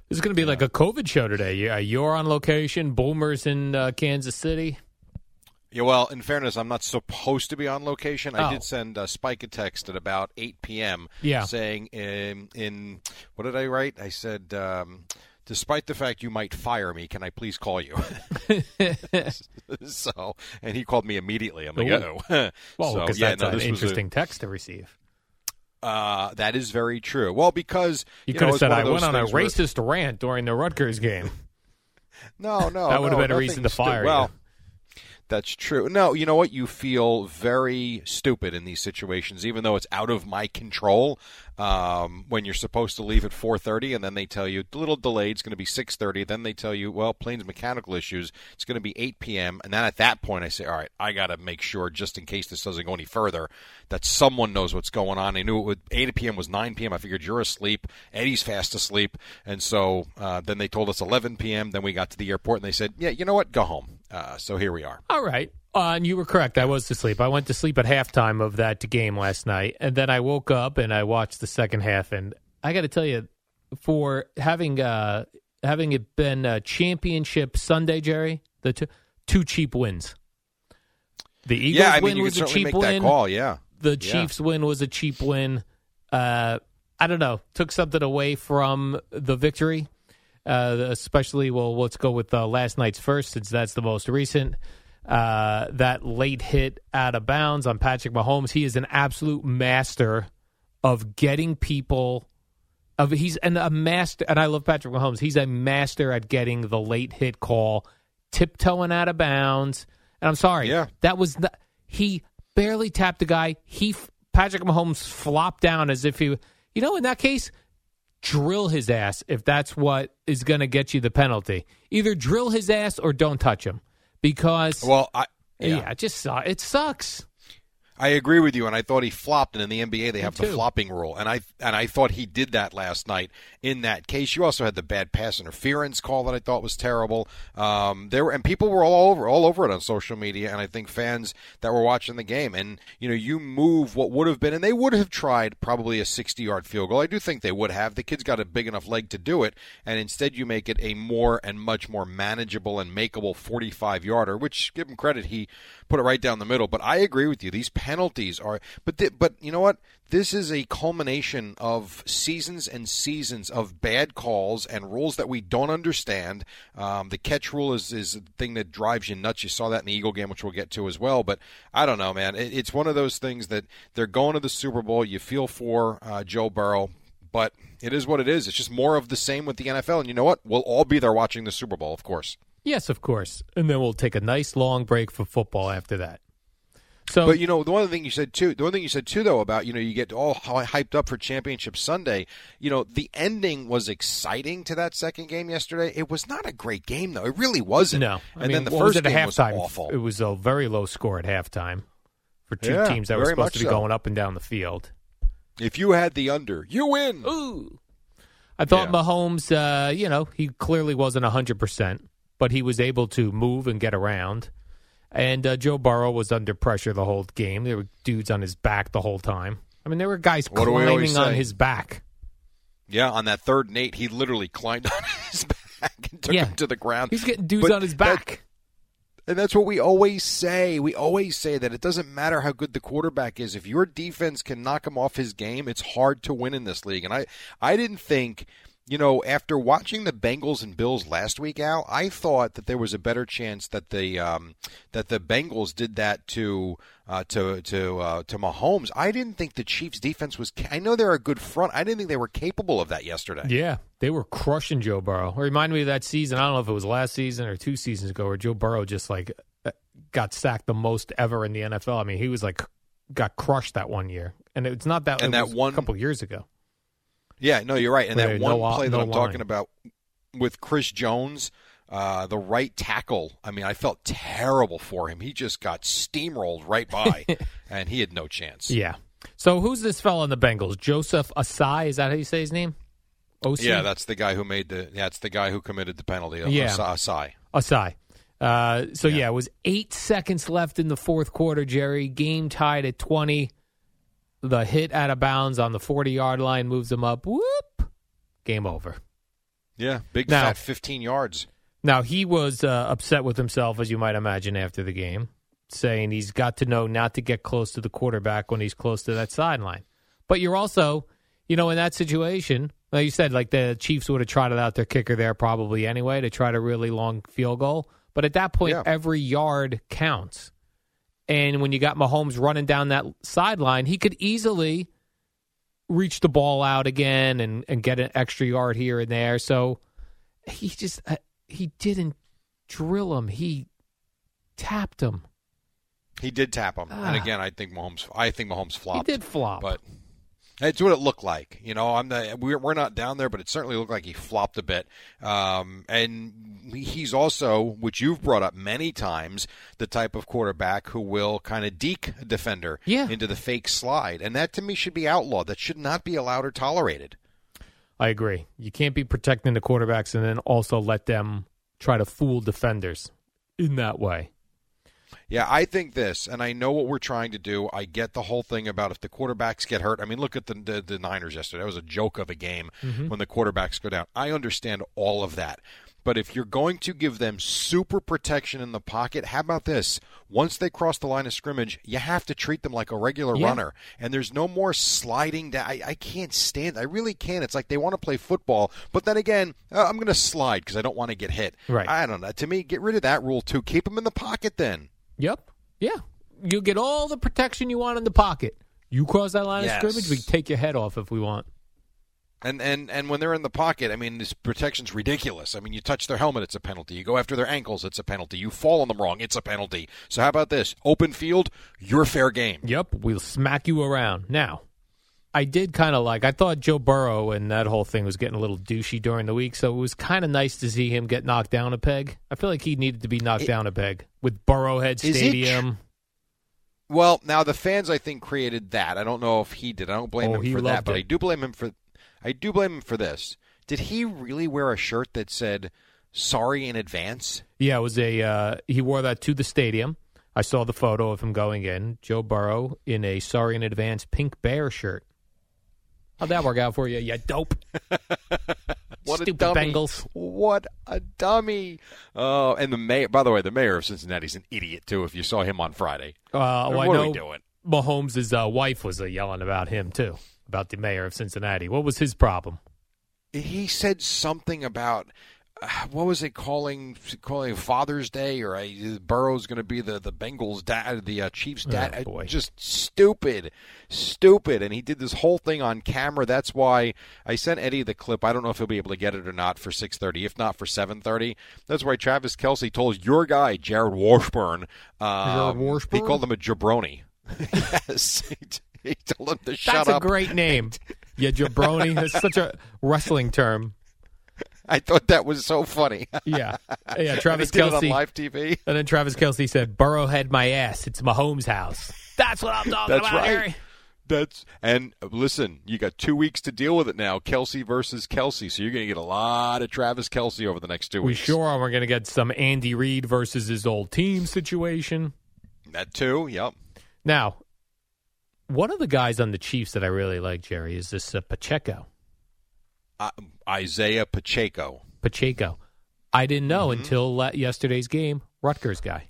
B: This is going to be like a COVID show today. Yeah, you're on location. Boomer's in uh, Kansas City.
C: Yeah, well, in fairness, I'm not supposed to be on location. I
B: Oh.
C: did send uh, Spike a text at about 8 p.m.
B: Yeah.
C: saying in, in what did I write? I said, um, despite the fact you might fire me, can I please call you? (laughs) (laughs) so, and he called me immediately. I'm like, oh, (laughs)
B: Well,
C: so,
B: because
C: yeah,
B: that's
C: no,
B: an
C: was a-
B: interesting text to receive.
C: Uh, that is very true. Well, because
B: You,
C: you,
B: could
C: know,
B: have said I went on a
C: things where-
B: racist rant during the Rutgers game.
C: No, no,
B: That would have been a reason to fire
C: stu-
B: you.
C: That's true. No, you know what? You feel very stupid in these situations, even though it's out of my control. Um, when you're supposed to leave at 4:30, and then they tell you a little delayed, it's going to be 6:30. Then they tell you, well, plane's mechanical issues, it's going to be 8 p.m. And then at that point, I say, all right, I got to make sure, just in case this doesn't go any further, that someone knows what's going on. I knew it would 8 p.m. was 9 p.m. I figured you're asleep. Eddie's fast asleep, and so uh, then they told us 11 p.m. Then we got to the airport, and they said, yeah, you know what, go home. Uh, so here we are.
B: All right. Uh, and you were correct. I was to sleep. I went to sleep at halftime of that game last night, and then I woke up and I watched the second half. And I got to tell you, for having uh, having it been a championship Sunday, Jerry, the two, two cheap wins. The Eagles
C: yeah, I mean,
B: win
C: you
B: was a cheap
C: make
B: win.
C: that call. Yeah,
B: The
C: Yeah.
B: Chiefs win was a cheap win. Uh, I don't know. Took something away from the victory, uh, especially, well, let's go with uh, last night's first, since that's the most recent. Uh, that late hit out of bounds on Patrick Mahomes. He is an absolute master of getting people. Of he's and a master, and I love Patrick Mahomes. He's a master at getting the late hit call, tiptoeing out of bounds. And I'm sorry,
C: Yeah.
B: that was the, he barely tapped the guy. He Patrick Mahomes flopped down as if he, you know, in that case, drill his ass if that's what is going to get you the penalty. Either drill his ass or don't touch him because
C: Well, I
B: yeah,
C: yeah.
B: it just it sucks.
C: I agree with you, and I thought he flopped. And in the NBA, they have the flopping rule, and I and I thought he did that last night. In that case, you also had the bad pass interference call that I thought was terrible. Um, there were, and people were all over all over it on social media, and I think fans that were watching the game. And you know, you move what would have been, and they would have tried probably a sixty-yard field goal. I do think they would have. The kid's got a big enough leg to do it, and instead you make it a more and much more manageable and makeable forty-five-yarder. Which, give him credit, he put it right down the middle. But I agree with you; these penalties are. But but you know what? This is a culmination of seasons and seasons of bad calls and rules that we don't understand. Um, the catch rule is is the thing that drives you nuts. You saw that in the Eagle game, which we'll get to as well. But I don't know, man. It, it's one of those things that they're going to the Super Bowl. You feel for uh, Joe Burrow. But it is what it is. It's just more of the same with the NFL. And you know what? We'll all be there watching the Super Bowl, of course.
B: Yes, of course, and then we'll take a nice long break for football after that. So,
C: But you know, the one thing you said too, the one thing you said too, though, about you know, you get all hyped up for Championship Sunday. You know, the ending was exciting to that second game yesterday. It was not a great game, though. It really wasn't.
B: no, I
C: and
B: mean,
C: then the
B: was
C: first
B: at
C: game was awful.
B: It was a very low score at halftime for two
C: Yeah,
B: teams that were supposed to be
C: so.
B: going up and down the field.
C: If you had the under, you win.
B: Ooh. I thought
C: Yeah.
B: Mahomes, uh, you know, he clearly wasn't 100%, but he was able to move and get around. And uh, Joe Burrow was under pressure the whole game. There were dudes on his back the whole time. I mean, there were guys
C: What
B: climbing on his back.
C: Yeah, on that third and eight, he literally climbed (laughs) on his back and took
B: Yeah.
C: him to the ground.
B: He's getting dudes
C: But
B: on his
C: that-
B: back.
C: And that's what we always say. We always say that it doesn't matter how good the quarterback is. If your defense can knock him off his game, it's hard to win in this league. And I, I didn't think you know, after watching the Bengals and Bills last week, Al, I thought that there was a better chance that the um, that the Bengals did that to uh, to to uh, to Mahomes. I didn't think the Chiefs' defense was. I know they're a good front. I didn't think they were capable of that yesterday.
B: Yeah, they were crushing Joe Burrow. It reminded me of that season. I don't know if it was last season or two seasons ago, where Joe Burrow just like uh, got sacked the most ever in the NFL. I mean, he was like got crushed that one year, and it's not that.
C: And that one-
B: a couple years ago.
C: Yeah, no, you're right. And that one
B: wa-
C: play that
B: no
C: I'm
B: line.
C: talking about with Chris Jones, uh, the right tackle. I mean, I felt terrible for him. He just got steamrolled right by, (laughs) and he had no chance.
B: Yeah. So who's this fellow in the Bengals? Joseph Ossai? Is that how you say his name? OC?
C: Yeah, that's the guy who made the. Yeah, it's the guy who committed the penalty.
B: Yeah.
C: Ossai.
B: Ossai. Uh, so yeah. it was eight seconds left in the fourth quarter. Jerry game tied at twenty. The hit out of bounds on the forty yard line moves them up. Whoop! Game over.
C: Yeah, big
B: Now-
C: fat 15 yards.
B: Now he was uh, upset with himself, as you might imagine, after the game, saying he's got to know not to get close to the quarterback when he's close to that sideline. But you're also, you know, in that situation, like you said, like the Chiefs would have trotted out their kicker there probably anyway to try to really long field goal. But at that point,
C: Yeah.
B: every yard counts. And when you got Mahomes running down that sideline, he could easily reach the ball out again and, and get an extra yard here and there. So he just uh, he didn't drill him. He tapped him.
C: He did tap him, and
B: Ah.
C: again, I think Mahomes. I think Mahomes flopped.
B: He did flop.
C: but it's what it looked like. You know, I'm the we're we're not down there, but it certainly looked like he flopped a bit. Um, and he's also, which you've brought up many times, the type of quarterback who will kind of deke a defender
B: Yeah.
C: into the fake slide, and that to me should be outlawed. That should not be allowed or tolerated.
B: I agree. You can't be protecting the quarterbacks and then also let them try to fool defenders in that way.
C: Yeah, I think this, and I know what we're trying to do. I get the whole thing about if the quarterbacks get hurt. I mean, look at the the, the Niners yesterday. That was a joke of a game when the quarterbacks go down. I understand all of that. But if you're going to give them super protection in the pocket, how about this? Once they cross the line of scrimmage, you have to treat them like a regular
B: Yeah.
C: runner. And there's no more sliding down. I, I can't stand I really can't. It's like they want to play football, but then again, uh, I'm going to slide because I don't want to get hit.
B: Right.
C: I don't know. To me, get rid of that rule too. Keep them in the pocket then.
B: Yep. Yeah. You get all the protection you want in the pocket. You cross that line
C: Yes.
B: of scrimmage, we take your head off if we want.
C: And and and when they're in the pocket, I mean, this protection's ridiculous. I mean, you touch their helmet, it's a penalty. You go after their ankles, it's a penalty. You fall on them wrong, it's a penalty. So how about this? Open field, you're fair game.
B: Yep, we'll smack you around. Now, I did kind of like, I thought Joe Burrow and that whole thing was getting a little douchey during the week, so it was kind of nice to see him get knocked down a peg. I feel like he needed to be knocked down a peg with Burrowhead
C: Is it
B: Stadium.
C: Well, now the fans, I think, created that. I don't know if he did. I don't blame
B: Oh,
C: him for that,
B: loved
C: but
B: it.
C: I do blame him for. I do blame him for this. Did he really wear a shirt that said "Sorry in advance"?
B: Yeah, it was a, uh, he wore that to the stadium. I saw the photo of him going in. Joe Burrow in a sorry in advance pink bear shirt. How'd that work out for you, you dope? (laughs)
C: What
B: Stupid
C: a dummy!
B: Bengals.
C: What a dummy! Oh, and the mayor. By the way, the mayor of Cincinnati's an idiot too. If you saw him on Friday,
B: Uh, well, I
C: what are we doing?
B: Mahomes' uh, wife was uh, yelling about him, too, about the mayor of Cincinnati. What was his problem?
C: he said something about uh, what was it calling calling Father's Day or uh, Burrow's going to be the the Bengals dad, the uh, Chiefs dad.
B: Oh.
C: Just stupid, stupid. And he did this whole thing on camera. That's why I sent Eddie the clip. I don't know if he'll be able to get it or not for six thirty. If not for seven thirty, that's why Travis Kelce told your guy Jared Washburn. Um,
B: Jared Washburn?
C: He called him a jabroni. (laughs) yes, he, told him to shut
B: That's
C: up.
B: a great (laughs) name. Yeah, jabroni. That's such a wrestling term.
C: I thought that was so funny.
B: Yeah. (laughs) Yeah, Travis
C: he did it
B: Kelce.
C: on live TV.
B: And then Travis Kelce said, Burrow had my ass. It's Mahomes' house. That's what I'm talking
C: That's
B: about,
C: right.
B: Harry.
C: That's and uh, listen, you got two weeks to deal with it now. Kelce versus Kelce, so you're going to get a lot of Travis Kelce over the next two
B: We
C: weeks.
B: We sure are. We're going to get some Andy Reid versus his old team situation.
C: That too. Yep.
B: Now, one of the guys on the Chiefs that I really like, Jerry, is this uh, Pacheco.
C: Uh, Isaiah Pacheco.
B: Pacheco. I didn't know
C: Mm-hmm.
B: until yesterday's game, Rutgers guy.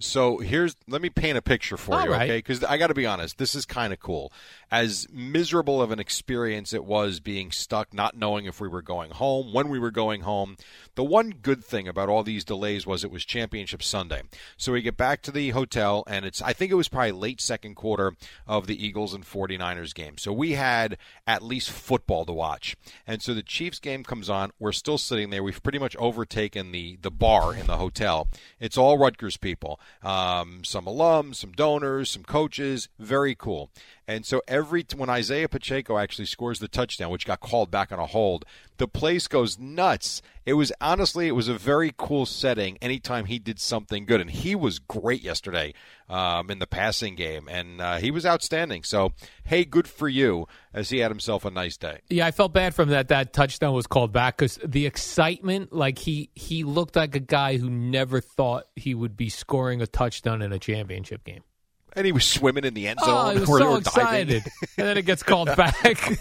C: So here's let me paint a picture for
B: All
C: you,
B: right.
C: okay? Because I got to be honest, this is kind of cool. As miserable of an experience it was being stuck, not knowing if we were going home, when we were going home. The one good thing about all these delays was it was Championship Sunday. So we get back to the hotel, and it's I think it was probably late second quarter of the Eagles and 49ers game. So we had at least football to watch, and so the Chiefs game comes on. We're still sitting there. We've pretty much overtaken the the bar in the hotel. It's all Rutgers people, um, some alums, some donors, some coaches. Very cool. And so every when Isaiah Pacheco actually scores the touchdown, which got called back on a hold, the place goes nuts. It was honestly, it was a very cool setting. Anytime he did something good, and he was great yesterday um, in the passing game, and uh, he was outstanding. So hey, good for you, as he had himself a nice day.
B: Yeah, I felt bad from that that touchdown was called back because the excitement, like he he looked like a guy who never thought he would be scoring a touchdown in a championship game.
C: And he was swimming in the end oh, zone.
B: Oh, he was
C: or-
B: so
C: or
B: excited, and then it gets called (laughs) back.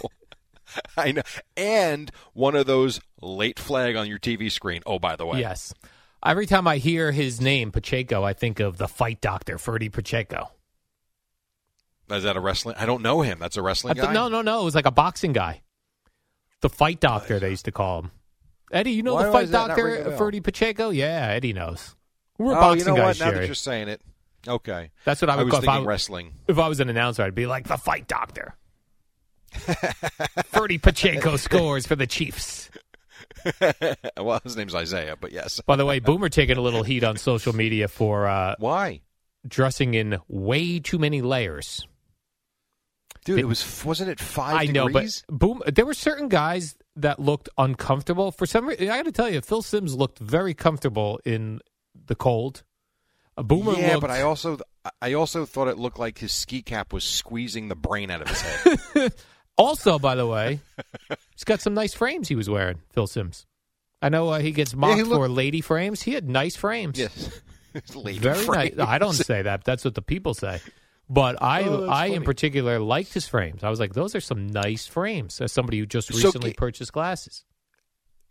C: I know. And one of those late flag on your TV screen. Oh, by the way.
B: yes, every time I hear his name Pacheco, I think of the fight doctor Ferdie Pacheco.
C: Is that a wrestling? I don't know him. That's a wrestling
B: th-
C: guy.
B: no, no, no. It was like a boxing guy. The fight doctor, they used to call him. Eddie, you know
C: Why
B: the fight
C: that not ringing a
B: doctor. Ferdie Pacheco? Yeah, Eddie knows. We're
C: oh,
B: boxing
C: you know
B: guys,
C: what? Now that you're saying it, okay.
B: That's what I would
C: was
B: call if I,
C: wrestling.
B: If I was an announcer, I'd be like the fight doctor. (laughs) Ferdie Pacheco scores for the Chiefs. (laughs)
C: well, his name's Isaiah, but yes.
B: By the way, Boomer taking a little heat on social media for uh,
C: Why,
B: dressing in way too many layers.
C: dude? It was wasn't it five
B: I know,
C: degrees?
B: but boom, there were certain guys that looked uncomfortable. For some reason, I got to tell you, Phil Simms looked very comfortable in the cold. A Boomer
C: yeah,
B: looked,
C: but I also I also thought it looked like his ski cap was squeezing the brain out of his head. (laughs)
B: also, by the way, he's got some nice frames he was wearing. Phil Simms. I know uh, he gets mocked
C: he looked-
B: for lady frames. He had nice frames.
C: yes, (laughs) Lady
B: very
C: frames.
B: nice. I don't say that. That's what the people say. But I,
C: Oh,
B: I in particular liked his frames. I was like, those are some nice frames. As somebody who just recently
C: gi-
B: purchased glasses.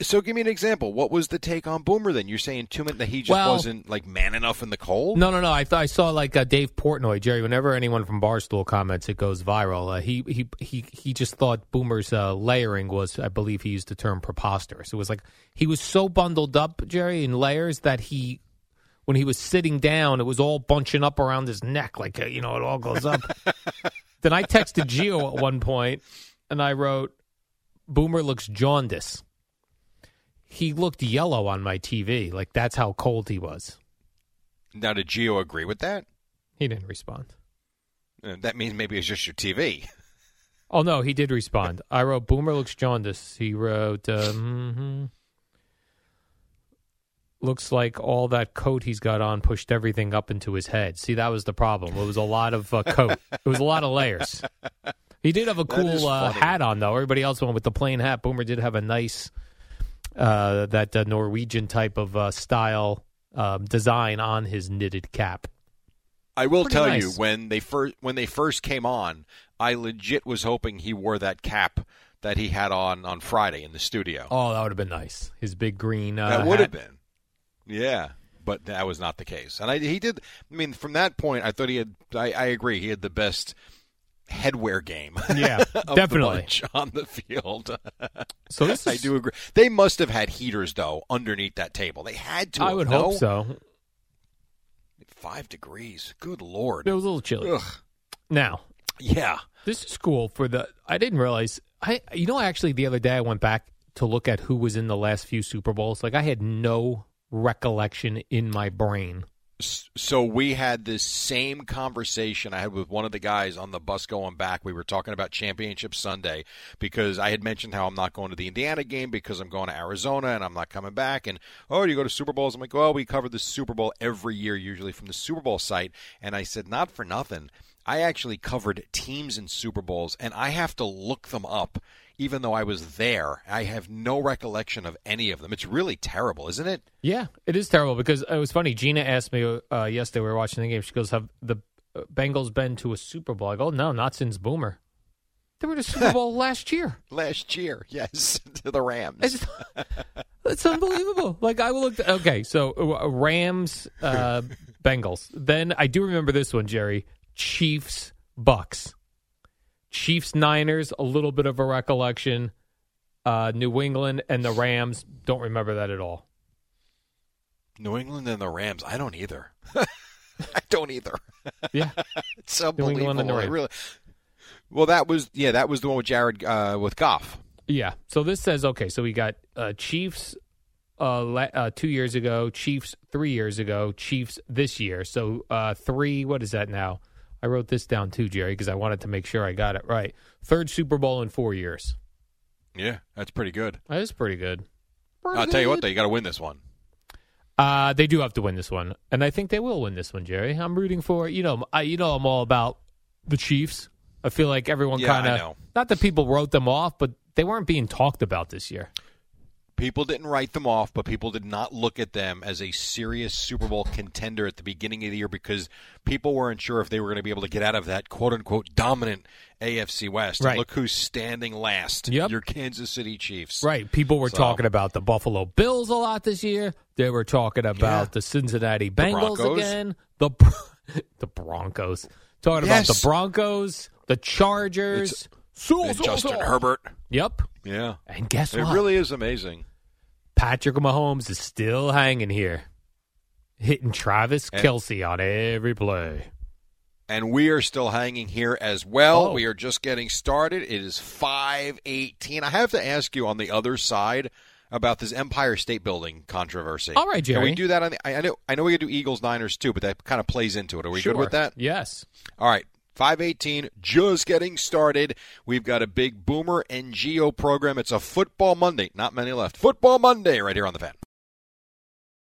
C: So give me an example. What was the take on Boomer then? You're saying two minutes that he just
B: Well-
C: wasn't like man enough in the cold.
B: No, no, no. I thought I saw like uh, Dave Portnoy, Jerry. Whenever anyone from Barstool comments, it goes viral. Uh, he he he he just thought Boomer's uh, layering was, I believe, he used the term preposterous. It was like he was so bundled up, Jerry, in layers that he, when he was sitting down, it was all bunching up around his neck, like uh, you know, it all goes up. (laughs) then I texted Gio at one point, and I wrote, "Boomer looks jaundice." He looked yellow on my TV, like that's how cold he was.
C: Now, did Gio agree with that?
B: He didn't respond.
C: Uh, that means maybe it's just your TV. (laughs)
B: Oh no, he did respond. I wrote Boomer looks jaundiced. He wrote um, looks like all that coat he's got on pushed everything up into his head. See, that was the problem. It was a lot of uh, coat. it was a lot of layers. He did have a cool uh, hat on though. Everybody else went with the plain hat. Boomer did have a nice uh, that uh, Norwegian type of uh, style um, design on his knitted cap.
C: I will
B: Pretty
C: tell
B: nice.
C: you when they first when they first came on, I legit was hoping he wore that cap that he had on on Friday in the studio.
B: Oh, that would have been nice. His big green. Uh,
C: that would have been, yeah. But that was not the case, and I, he did. I mean, from that point, I thought he had. I, I agree, he had the best headwear game. (laughs)
B: Yeah,
C: the
B: definitely.
C: bunch on the field. (laughs)
B: So this
C: I do agree. They must have had heaters though underneath that table. They had to.
B: I would
C: no?
B: hope so.
C: Five degrees. Good lord.
B: It was a little chilly.
C: Ugh.
B: Now,
C: Yeah.
B: this is cool for the. I didn't realize. I you know actually the other day I went back to look at who was in the last few Super Bowls. Like I had no recollection in my brain.
C: So we had this same conversation I had with one of the guys on the bus going back. We were talking about Championship Sunday because I had mentioned how I'm not going to the Indiana game because I'm going to Arizona and I'm not coming back. And oh, you go to Super Bowls? I'm like, well, we cover the Super Bowl every year, usually from the Super Bowl site. And I said, not for nothing. I actually covered teams in Super Bowls, and I have to look them up. Even though I was there, I have no recollection of any of them. It's really terrible, isn't it?
B: Yeah, it is terrible because it was funny. Gina asked me uh, yesterday we were watching the game. She goes, "Have the uh, Bengals been to a Super Bowl?" I go, "No, not since Boomer. They were to Super (laughs) Bowl last year.
C: Last year, yes, (laughs) to the Rams.
B: It's, (laughs) it's unbelievable. Like I looked. Okay, so uh, Rams, uh, Bengals. Then I do remember this one, Jerry. Chiefs, Bucks. Chiefs, Niners, a little bit of a recollection. Uh, New England and the Rams, don't remember that at all.
C: New England and the Rams. I don't either. (laughs) I don't either. (laughs)
B: Yeah.
C: it's
B: New
C: unbelievable.
B: England and the Rams.
C: really. Well, that was yeah, that was the one with Jared uh, with Goff.
B: Yeah. So this says okay. So we got uh, Chiefs uh, uh, two years ago, Chiefs three years ago, Chiefs this year. So uh, three. What is that now? I wrote this down too, Jerry, because I wanted to make sure I got it right. Third Super Bowl in four years.
C: Yeah, that's pretty good.
B: That is pretty good.
C: I'll tell you what, though, you got to win this one.
B: Uh, they do have to win this one, and I think they will win this one, Jerry. I'm rooting for you know, I, you know, I'm all about the Chiefs. I feel like everyone
C: Yeah,
B: kind of not that people wrote them off, but they weren't being talked about this year.
C: People didn't write them off, but people did not look at them as a serious Super Bowl contender at the beginning of the year because people weren't sure if they were going to be able to get out of that quote unquote dominant AFC West. And
B: Right.
C: look who's standing last.
B: Yep.
C: Your Kansas City Chiefs.
B: Right. People were
C: So-
B: talking about the Buffalo Bills a lot this year. They were talking about
C: Yeah.
B: the Cincinnati Bengals
C: Broncos.
B: again. The (laughs) the Broncos. Talking about the Broncos, the Chargers. So,
C: And
B: so,
C: Justin
B: so.
C: Herbert.
B: Yep.
C: Yeah.
B: And guess
C: It
B: what?
C: It really is amazing.
B: Patrick Mahomes is still hanging here, hitting Travis
C: And-
B: Kelce on every play.
C: And we are still hanging here as well.
B: Oh.
C: We are just getting started. It is 518. I have to ask you on the other side about this Empire State Building controversy.
B: All right,
C: Can we do that on the I I know I know we could do Eagles Niners too, but that kind of plays into it. Are we
B: Sure.
C: good with that?
B: Yes.
C: All right. 518, just getting started. We've got a big Boomer and Gio program. It's a Football Monday. Not many left. Football Monday right here on the fan.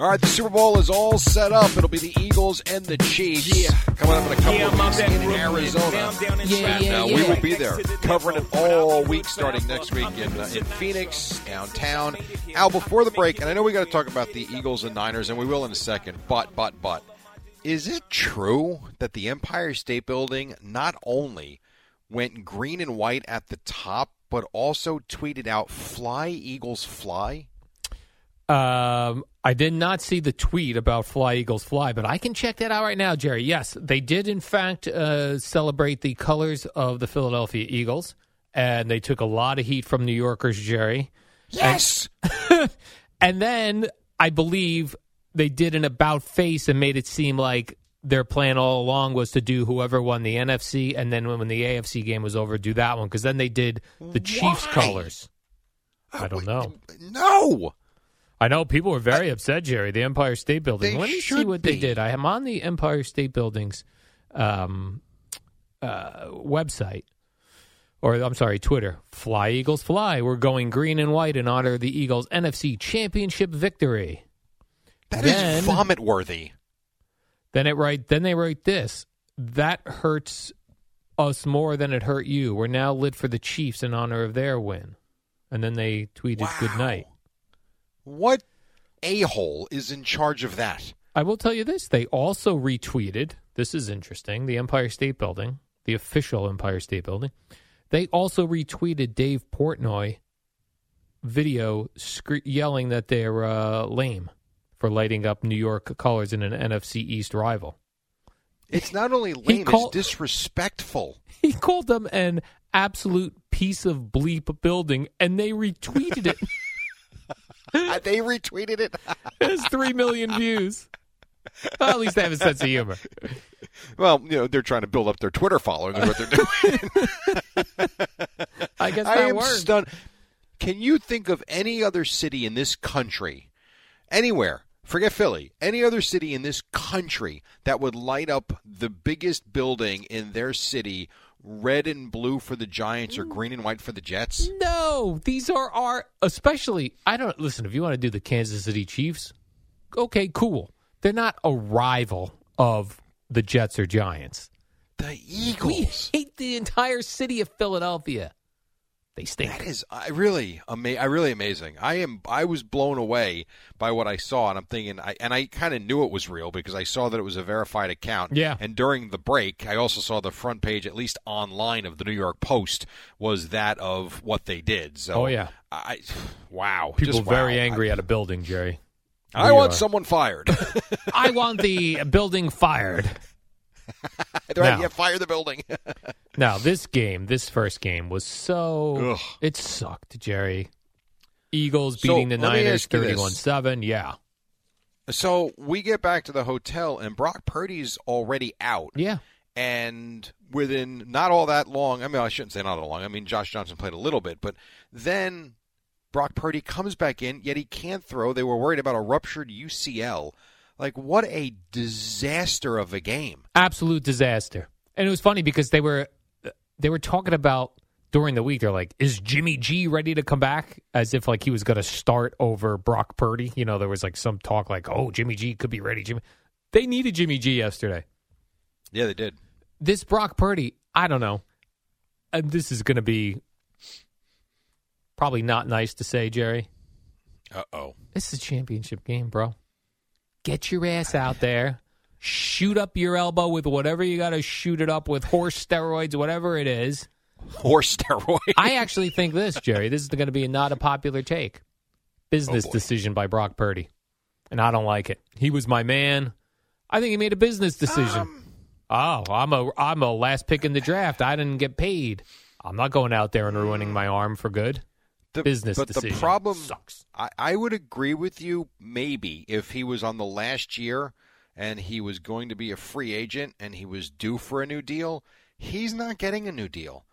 C: All right, the Super Bowl is all set up. It'll be the Eagles and the Chiefs. Yeah. Coming up in a couple
I: Yeah,
C: of
I: I'm
C: weeks
I: out there
C: in Arizona.
I: down, down in
C: and uh, we will be there covering it all week starting next week in, uh, in Phoenix, downtown. Al, before the break, and I know we got to talk about the Eagles and Niners, and we will in a second, but, but, but, is it true that the Empire State Building not only went green and white at the top, but also tweeted out "Fly Eagles Fly"?
B: Um, I did not see the tweet about Fly Eagles Fly, but I can check that out right now, Jerry. Yes, they did in fact uh, celebrate the colors of the Philadelphia Eagles, and they took a lot of heat from New Yorkers, Jerry.
C: Yes.
B: And, (laughs) and then I believe they did an about face and made it seem like their plan all along was to do whoever won the NFC, and then when the AFC game was over, do that one because then they did the Chiefs
C: Why?
B: colors. I don't know.
C: No.
B: I know people were very upset, Jerry. The Empire State Building. Let me see what they did. I am on the Empire State Building's um, uh, website, or I'm sorry, Twitter. Fly Eagles fly. We're going green and white in honor of the Eagles' NFC Championship victory.
C: That is
B: Then-
C: vomit worthy.
B: Then it write. Then they write this. That hurts us more than it hurt you. We're now lit for the Chiefs in honor of their win. And then they tweeted good night.
C: What a hole is in charge of that?
B: I will tell you this. They also retweeted. This is interesting. The Empire State Building, the official Empire State Building. They also retweeted Dave Portnoy video scre- yelling that they're uh, lame for lighting up New York colors in an NFC East rival.
C: It's not only lame,
B: called-
C: it's disrespectful. (laughs)
B: He called them an absolute piece of bleep building, and they retweeted it. (laughs)
C: they retweeted it. (laughs)
B: it has three million views. Well, at least they have a sense of humor.
C: Well, you know, they're trying to build up their Twitter following. Is what they're doing. (laughs)
B: I guess
C: I am
B: worked.
C: stunned. Can you think of any other city in this country, anywhere, forget Philly, any other city in this country that would light up the biggest building in their city red and blue for the Giants or mm. green and white for the Jets?
B: No, these are our especially. I don't listen. If you want to do the Kansas City Chiefs, okay, cool. They're not a rival of the Jets or Giants.
C: The Eagles.
B: We hate the entire city of Philadelphia. They stink.
C: That is I really ama- I really amazing. I am I was blown away by what I saw and I'm thinking I and I kind of knew it was real because I saw that it was a verified account.
B: Yeah.
C: And during the break, I also saw the front page at least online of the New York Post was that of what they did. So
B: Oh, yeah.
C: I wow.
B: People
C: just
B: very
C: wow.
B: angry at a building, Jerry.
C: I,
B: We
C: want
B: are-
C: someone fired. (laughs)
B: I want the building fired. (laughs) (laughs)
C: Like,
B: Now-
C: yeah, fire the building. (laughs)
B: Now, this game, this first game was so
C: Ugh.
B: it sucked, Jerry. Eagles
C: So,
B: beating the
C: let me
B: Niners
C: ask you this.
B: 31-7. Yeah.
C: So we get back to the hotel, and Brock Purdy's already out.
B: Yeah.
C: And within not all that long, I mean, I shouldn't say not all long. I mean, Josh Johnson played a little bit, but then Brock Purdy comes back in, yet he can't throw. They were worried about a ruptured UCL. Like, what a disaster of a game.
B: absolute disaster. And it was funny because they were they were talking about during the week. They're like, "Is Jimmy G ready to come back?" As if like he was going to start over Brock Purdy. You know, there was like some talk like, "Oh, Jimmy G could be ready." Jimmy, they needed Jimmy G yesterday.
C: Yeah, they did.
B: This Brock Purdy, I don't know. And this is going to be probably not nice to say, Jerry.
C: Uh oh.
B: This is a championship game, bro. Get your ass out there. Shoot up your elbow with whatever you got to shoot it up with, horse steroids, whatever it is.
C: Horse steroids.
B: I actually think this, Jerry. This is going to be not a popular take. Business oh,
C: boy.
B: decision by Brock Purdy, and I don't like it. He was my man. I think he made a business decision. Um, oh, I'm a I'm a last pick in the draft. I didn't get paid. I'm not going out there and ruining my arm for good.
C: The,
B: Business
C: but
B: decision
C: the problem
B: sucks.
C: I, I would agree with you maybe if he was on the last year and he was going to be a free agent and he was due for a new deal. He's not getting a new deal.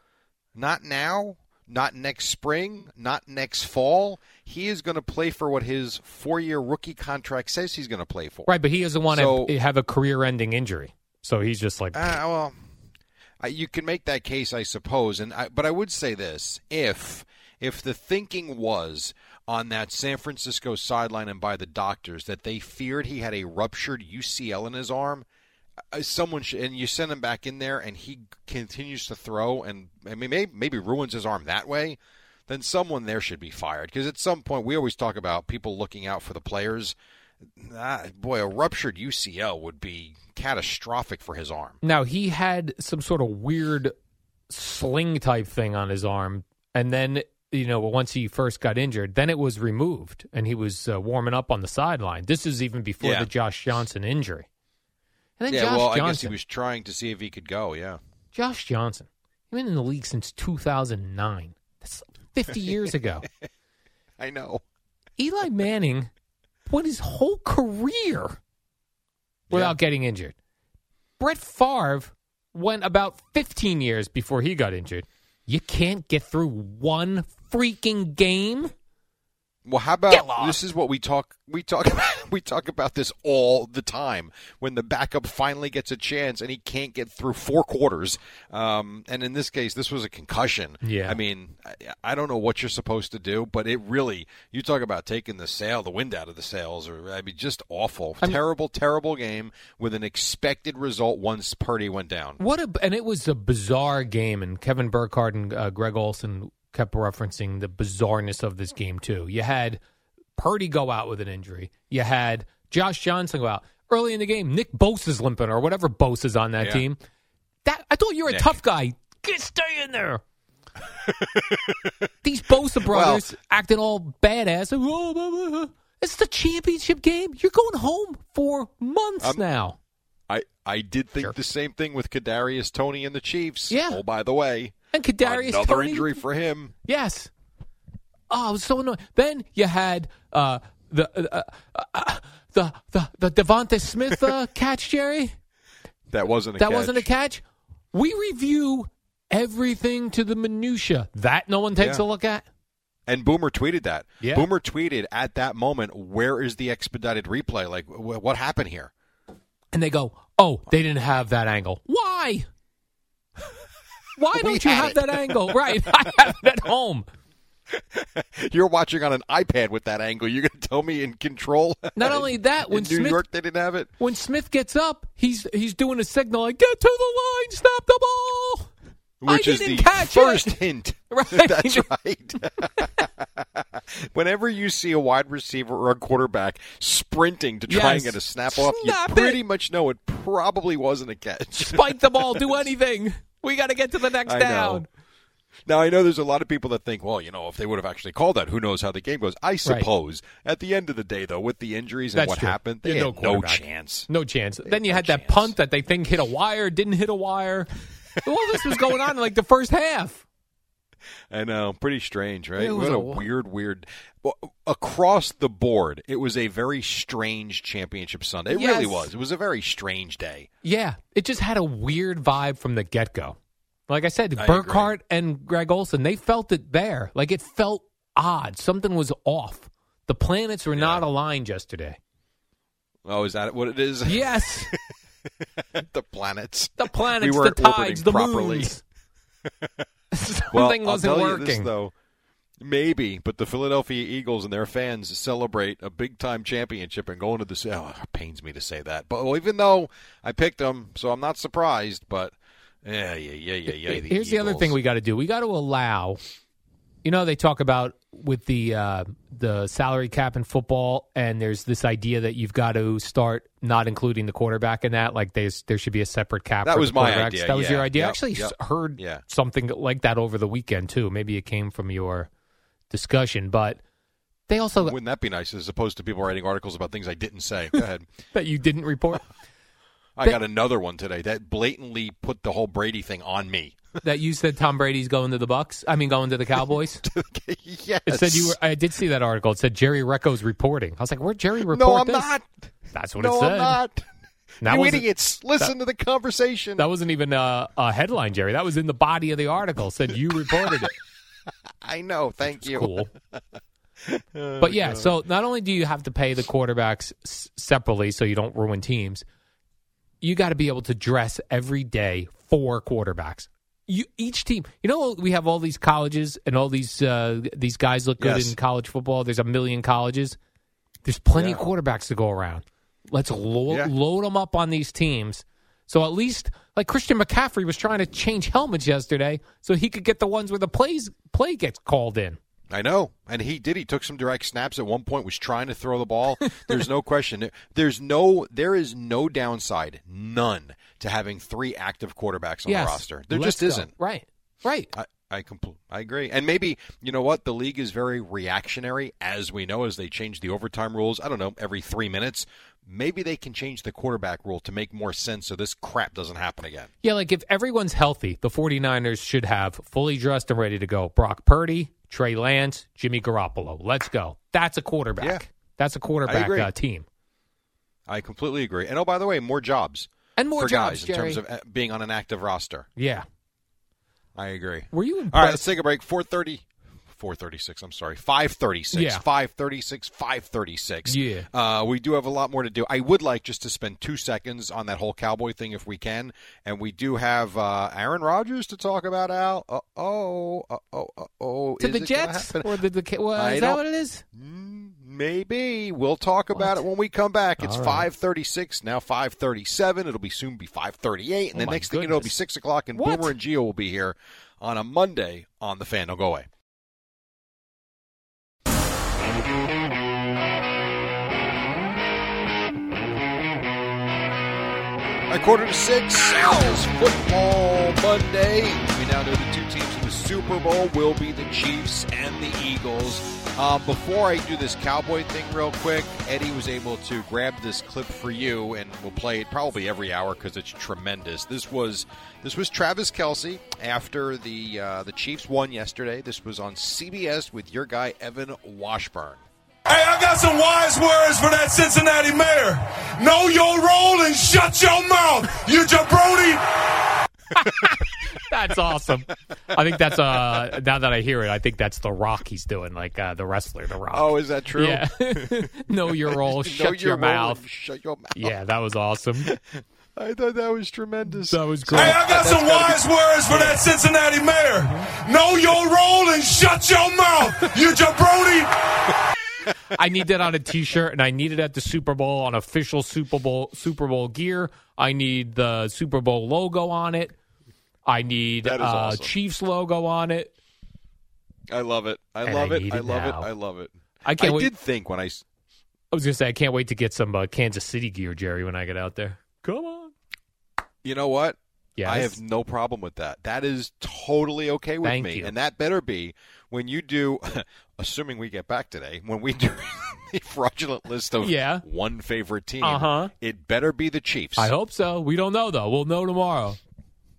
C: Not now, not next spring, not next fall. He is going to play for what his four-year rookie contract says he's going to play for.
B: Right, but he doesn't want
C: So-
B: to have a career-ending injury, so he's just like,
C: Uh, well, you can make that case, I suppose, and I, but I would say this: if if the thinking was on that San Francisco sideline and by the doctors that they feared he had a ruptured UCL in his arm, uh, someone should, and you send him back in there and he continues to throw and I mean maybe, maybe ruins his arm that way, then someone there should be fired because at some point we always talk about people looking out for the players. Ah, boy, a ruptured UCL would be catastrophic for his arm.
B: Now he had some sort of weird sling type thing on his arm, and then you know once he first got injured, then it was removed, and he was uh, warming up on the sideline. This is even before
C: Yeah.
B: the Josh Johnson injury. And then
C: yeah,
B: Josh
C: well, I guess he was trying to see if he could go. Yeah,
B: Josh Johnson, he's been in the league since 2009. That's 50 years ago. (laughs)
C: I know.
B: Eli Manning went his whole career without getting injured. Brett Favre went about 15 years before he got injured. You can't get through one freaking game.
C: Well, how about this? Is what we talk. We talk. (laughs) About, we talk about this all the time. When the backup finally gets a chance and he can't get through four quarters, um, and in this case, this was a concussion.
B: Yeah.
C: I mean, I, I don't know what you're supposed to do, but it really. You talk about taking the sail, the wind out of the sails, or I mean, just awful,
B: I mean-
C: terrible, terrible game with an expected result once Purdy went down.
B: What a and it was a bizarre game, and Kevin Burkhardt and uh, Greg Olsen kept referencing the bizarreness of this game too. You had Purdy go out with an injury. You had Josh Johnson go out early in the game. Nick Bosa's limping or whatever Bosa's on that
C: Yeah.
B: team. That I thought you were a
C: Nick.
B: tough guy. Get stay in there. (laughs) These Bosa brothers acting all badass. Blah, blah, blah. It's the championship game. You're going home for months
C: Um,
B: now.
C: I I did think
B: Sure.
C: the same thing with Kadarius Toney and the Chiefs.
B: Yeah.
C: Oh, by the way,
B: And Kadarius
C: another
B: Toney-
C: injury for him.
B: Yes. Oh, it was so annoying. Then you had uh, the uh, uh, uh, the the the Devonta Smith uh, (laughs) catch, Jerry.
C: That wasn't a
B: that
C: catch.
B: wasn't a catch. We review everything to the minutia. That no one takes
C: Yeah.
B: a look at.
C: And Boomer tweeted that.
B: Yeah.
C: Boomer tweeted at that moment, "Where is the expedited replay? Like, wh- what happened here?"
B: And they go, "Oh, they didn't have that angle. Why? Why don't you have
C: it.
B: that angle? (laughs) Right. I have it at home. (laughs)
C: You're watching on an iPad with that angle. You're going to tell me in control?
B: Not (laughs) only that, when
C: in New
B: Smith
C: York they didn't have it.
B: when Smith gets up, he's he's doing a signal like get to the line, snap the ball.
C: Which
B: I
C: is
B: didn't
C: the
B: catch
C: first
B: it.
C: hint.
B: Right.
C: That's right. Whenever you see a wide receiver or a quarterback sprinting to try and get a snap off,
B: Snap
C: you
B: it.
C: pretty much know it probably wasn't a catch.
B: Spike the ball, do anything. We got to get to the next
C: I know.
B: down.
C: Now I know there's a lot of people that think, well, you know, if they would have actually called that, who knows how the game goes? I suppose. At the end of the day, though, with the injuries and
B: That's
C: what
B: true.
C: happened, they had
B: no
C: no chance.
B: No chance. then you had that punt that they think hit a wire, didn't hit a wire. (laughs) All this was going on in like the first half.
C: I know, pretty strange, right?
B: It was
C: what a,
B: a-
C: weird, weird. Across the board, it was a very strange championship Sunday. It really was. It was a very strange day.
B: Yeah, it just had a weird vibe from the get go. Like I said,
C: I.
B: Burkhardt and Greg Olsen, they felt it there. Like it felt odd. Something was off. The planets were not aligned yesterday.
C: Oh, is that what it is? (laughs)
B: Yes,
C: the planets.
B: the planets,
C: we
B: the tides, the
C: properly.
B: moons. (laughs) (laughs) Something
C: Well,
B: wasn't working.
C: this though. Maybe, but the Philadelphia Eagles and their fans celebrate a big time championship and going to the. Oh, it pains me to say that, but well, even though I picked them, so I'm not surprised. But yeah, yeah, yeah, yeah, yeah. The
B: Here's the other thing we got to do. We got to allow. You know, they talk about with the uh, the salary cap in football, and there's this idea that you've got to start not including the quarterback in that. Like there's there should be a separate cap.
C: That
B: for
C: was
B: the
C: my idea,
B: That was
C: yeah.
B: your idea. I actually
C: yep.
B: heard
C: Yeah.
B: something like that over the weekend too. Maybe it came from your discussion, but they also
C: Wouldn't that be nice as opposed to people writing articles about things I didn't say? Go ahead. (laughs)
B: that you didn't report (laughs)
C: I
B: That-
C: got another one today that blatantly put the whole Brady thing on me. (laughs)
B: that you said Tom Brady's going to the Bucks. I mean, going to the Cowboys.
C: yes.
B: It said you were. I did see that article. It said Jerry Recco's reporting. I was like, where'd Jerry report
C: No, I'm
B: this?
C: not.
B: That's what
C: no,
B: it said.
C: I'm not.
B: That
C: you idiots! Listen to the conversation.
B: That wasn't even a, a headline, Jerry. That was in the body of the article. Said you reported it. (laughs)
C: I know. Thank you.
B: Cool. (laughs) But yeah, so not only do you have to pay the quarterbacks s- separately so you don't ruin teams, you got to be able to dress every day for quarterbacks. You each team, you know, we have all these colleges and all these uh, these guys look good
C: Yes.
B: in college football. There's a million colleges. There's plenty of quarterbacks to go around. Let's lo-
C: Yeah.
B: load them up on these teams. So at least, like Christian McCaffrey was trying to change helmets yesterday, so he could get the ones where the plays play gets called in.
C: I know, and he did. He took some direct snaps at one point. Was trying to throw the ball. (laughs) There's no question. There's no. There is no downside, none, to having three active quarterbacks on
B: yes,
C: the roster. There
B: let's
C: just
B: go.
C: isn't.
B: Right, right.
C: I I, compl- I agree. And maybe you know what the league is very reactionary, as we know, as they change the overtime rules. I don't know every three minutes. Maybe they can change the quarterback rule to make more sense, so this crap doesn't happen again.
B: Yeah, like if everyone's healthy, the 49ers should have fully dressed and ready to go. Brock Purdy, Trey Lance, Jimmy Garoppolo. Let's go. That's a quarterback.
C: Yeah.
B: That's a quarterback uh, team.
C: I completely agree. And oh, by the way, more jobs
B: And more jobs,
C: guys
B: Jerry.
C: in terms of uh, being on an active roster.
B: Yeah.
C: I agree.
B: Were you
C: All right,
B: impressed?
C: let's take a break. 430. 436, I'm sorry. 536.
B: Yeah.
C: 536, 536.
B: Yeah.
C: Uh, we do have a lot more to do. I would like just to spend two seconds on that whole Cowboy thing if we can. And we do have uh, Aaron Rodgers to talk about, Al. Uh oh. Uh oh. Uh oh.
B: to
C: Is
B: the Jets? Or the, the well, is that what it is?
C: Maybe. We'll talk about
B: What?
C: it when we come back. It's
B: right.
C: 536, now 537. It'll be soon be 538. And
B: Oh,
C: the next thing you know, it'll be 6 o'clock, and
B: What?
C: Boomer and Gio will be here on a Monday on The Fan. Don't go away. Quarter to six, Sal's Football Monday. We now know the two teams in the Super Bowl will be the Chiefs and the Eagles. Uh, before I do this Cowboy thing real quick, Eddie was able to grab this clip for you, and we'll play it probably every hour because it's tremendous. This was this was Travis Kelce after the uh, the Chiefs won yesterday. This was on CBS with your guy Evan Washburn.
I: Hey, I got some wise words for that Cincinnati mayor. Know your role and shut your mouth, you jabroni. (laughs)
B: That's awesome. I think that's uh now that I hear it, I think that's the Rock he's doing, like uh, the wrestler, the Rock.
C: Oh, is that true?
B: Yeah. (laughs) know your (laughs) role,
C: Know
B: shut
C: your
B: your
C: role
B: mouth.
C: Shut your mouth.
B: Yeah, that was awesome.
C: I thought that was tremendous.
B: That was great.
I: Hey,
B: great.
I: I got some wise words for that Cincinnati mayor. Know your role and shut your mouth, you jabroni. (laughs)
B: I need that on a T-shirt, and I need it at the Super Bowl on official Super Bowl Super Bowl gear. I need the Super Bowl logo on it. I need
C: That is
B: uh,
C: awesome.
B: Chiefs logo on it.
C: I love it. I
B: And
C: love
B: I
C: it.
B: need
C: I love
B: now.
C: it. I love it.
B: I can't
C: I
B: wait-
C: did think when I.
B: I was gonna say I can't wait to get some uh, Kansas City gear, Jerry, when I get out there. Come on.
C: You know what?
B: Yes.
C: I have no problem with that. That is totally okay with
B: Thank
C: me.
B: you.
C: And that better be when you do, (laughs) assuming we get back today, when we (laughs) do the fraudulent list of
B: Yeah.
C: one favorite team,
B: Uh-huh.
C: it better be the Chiefs.
B: I hope so. We don't know though. We'll know tomorrow.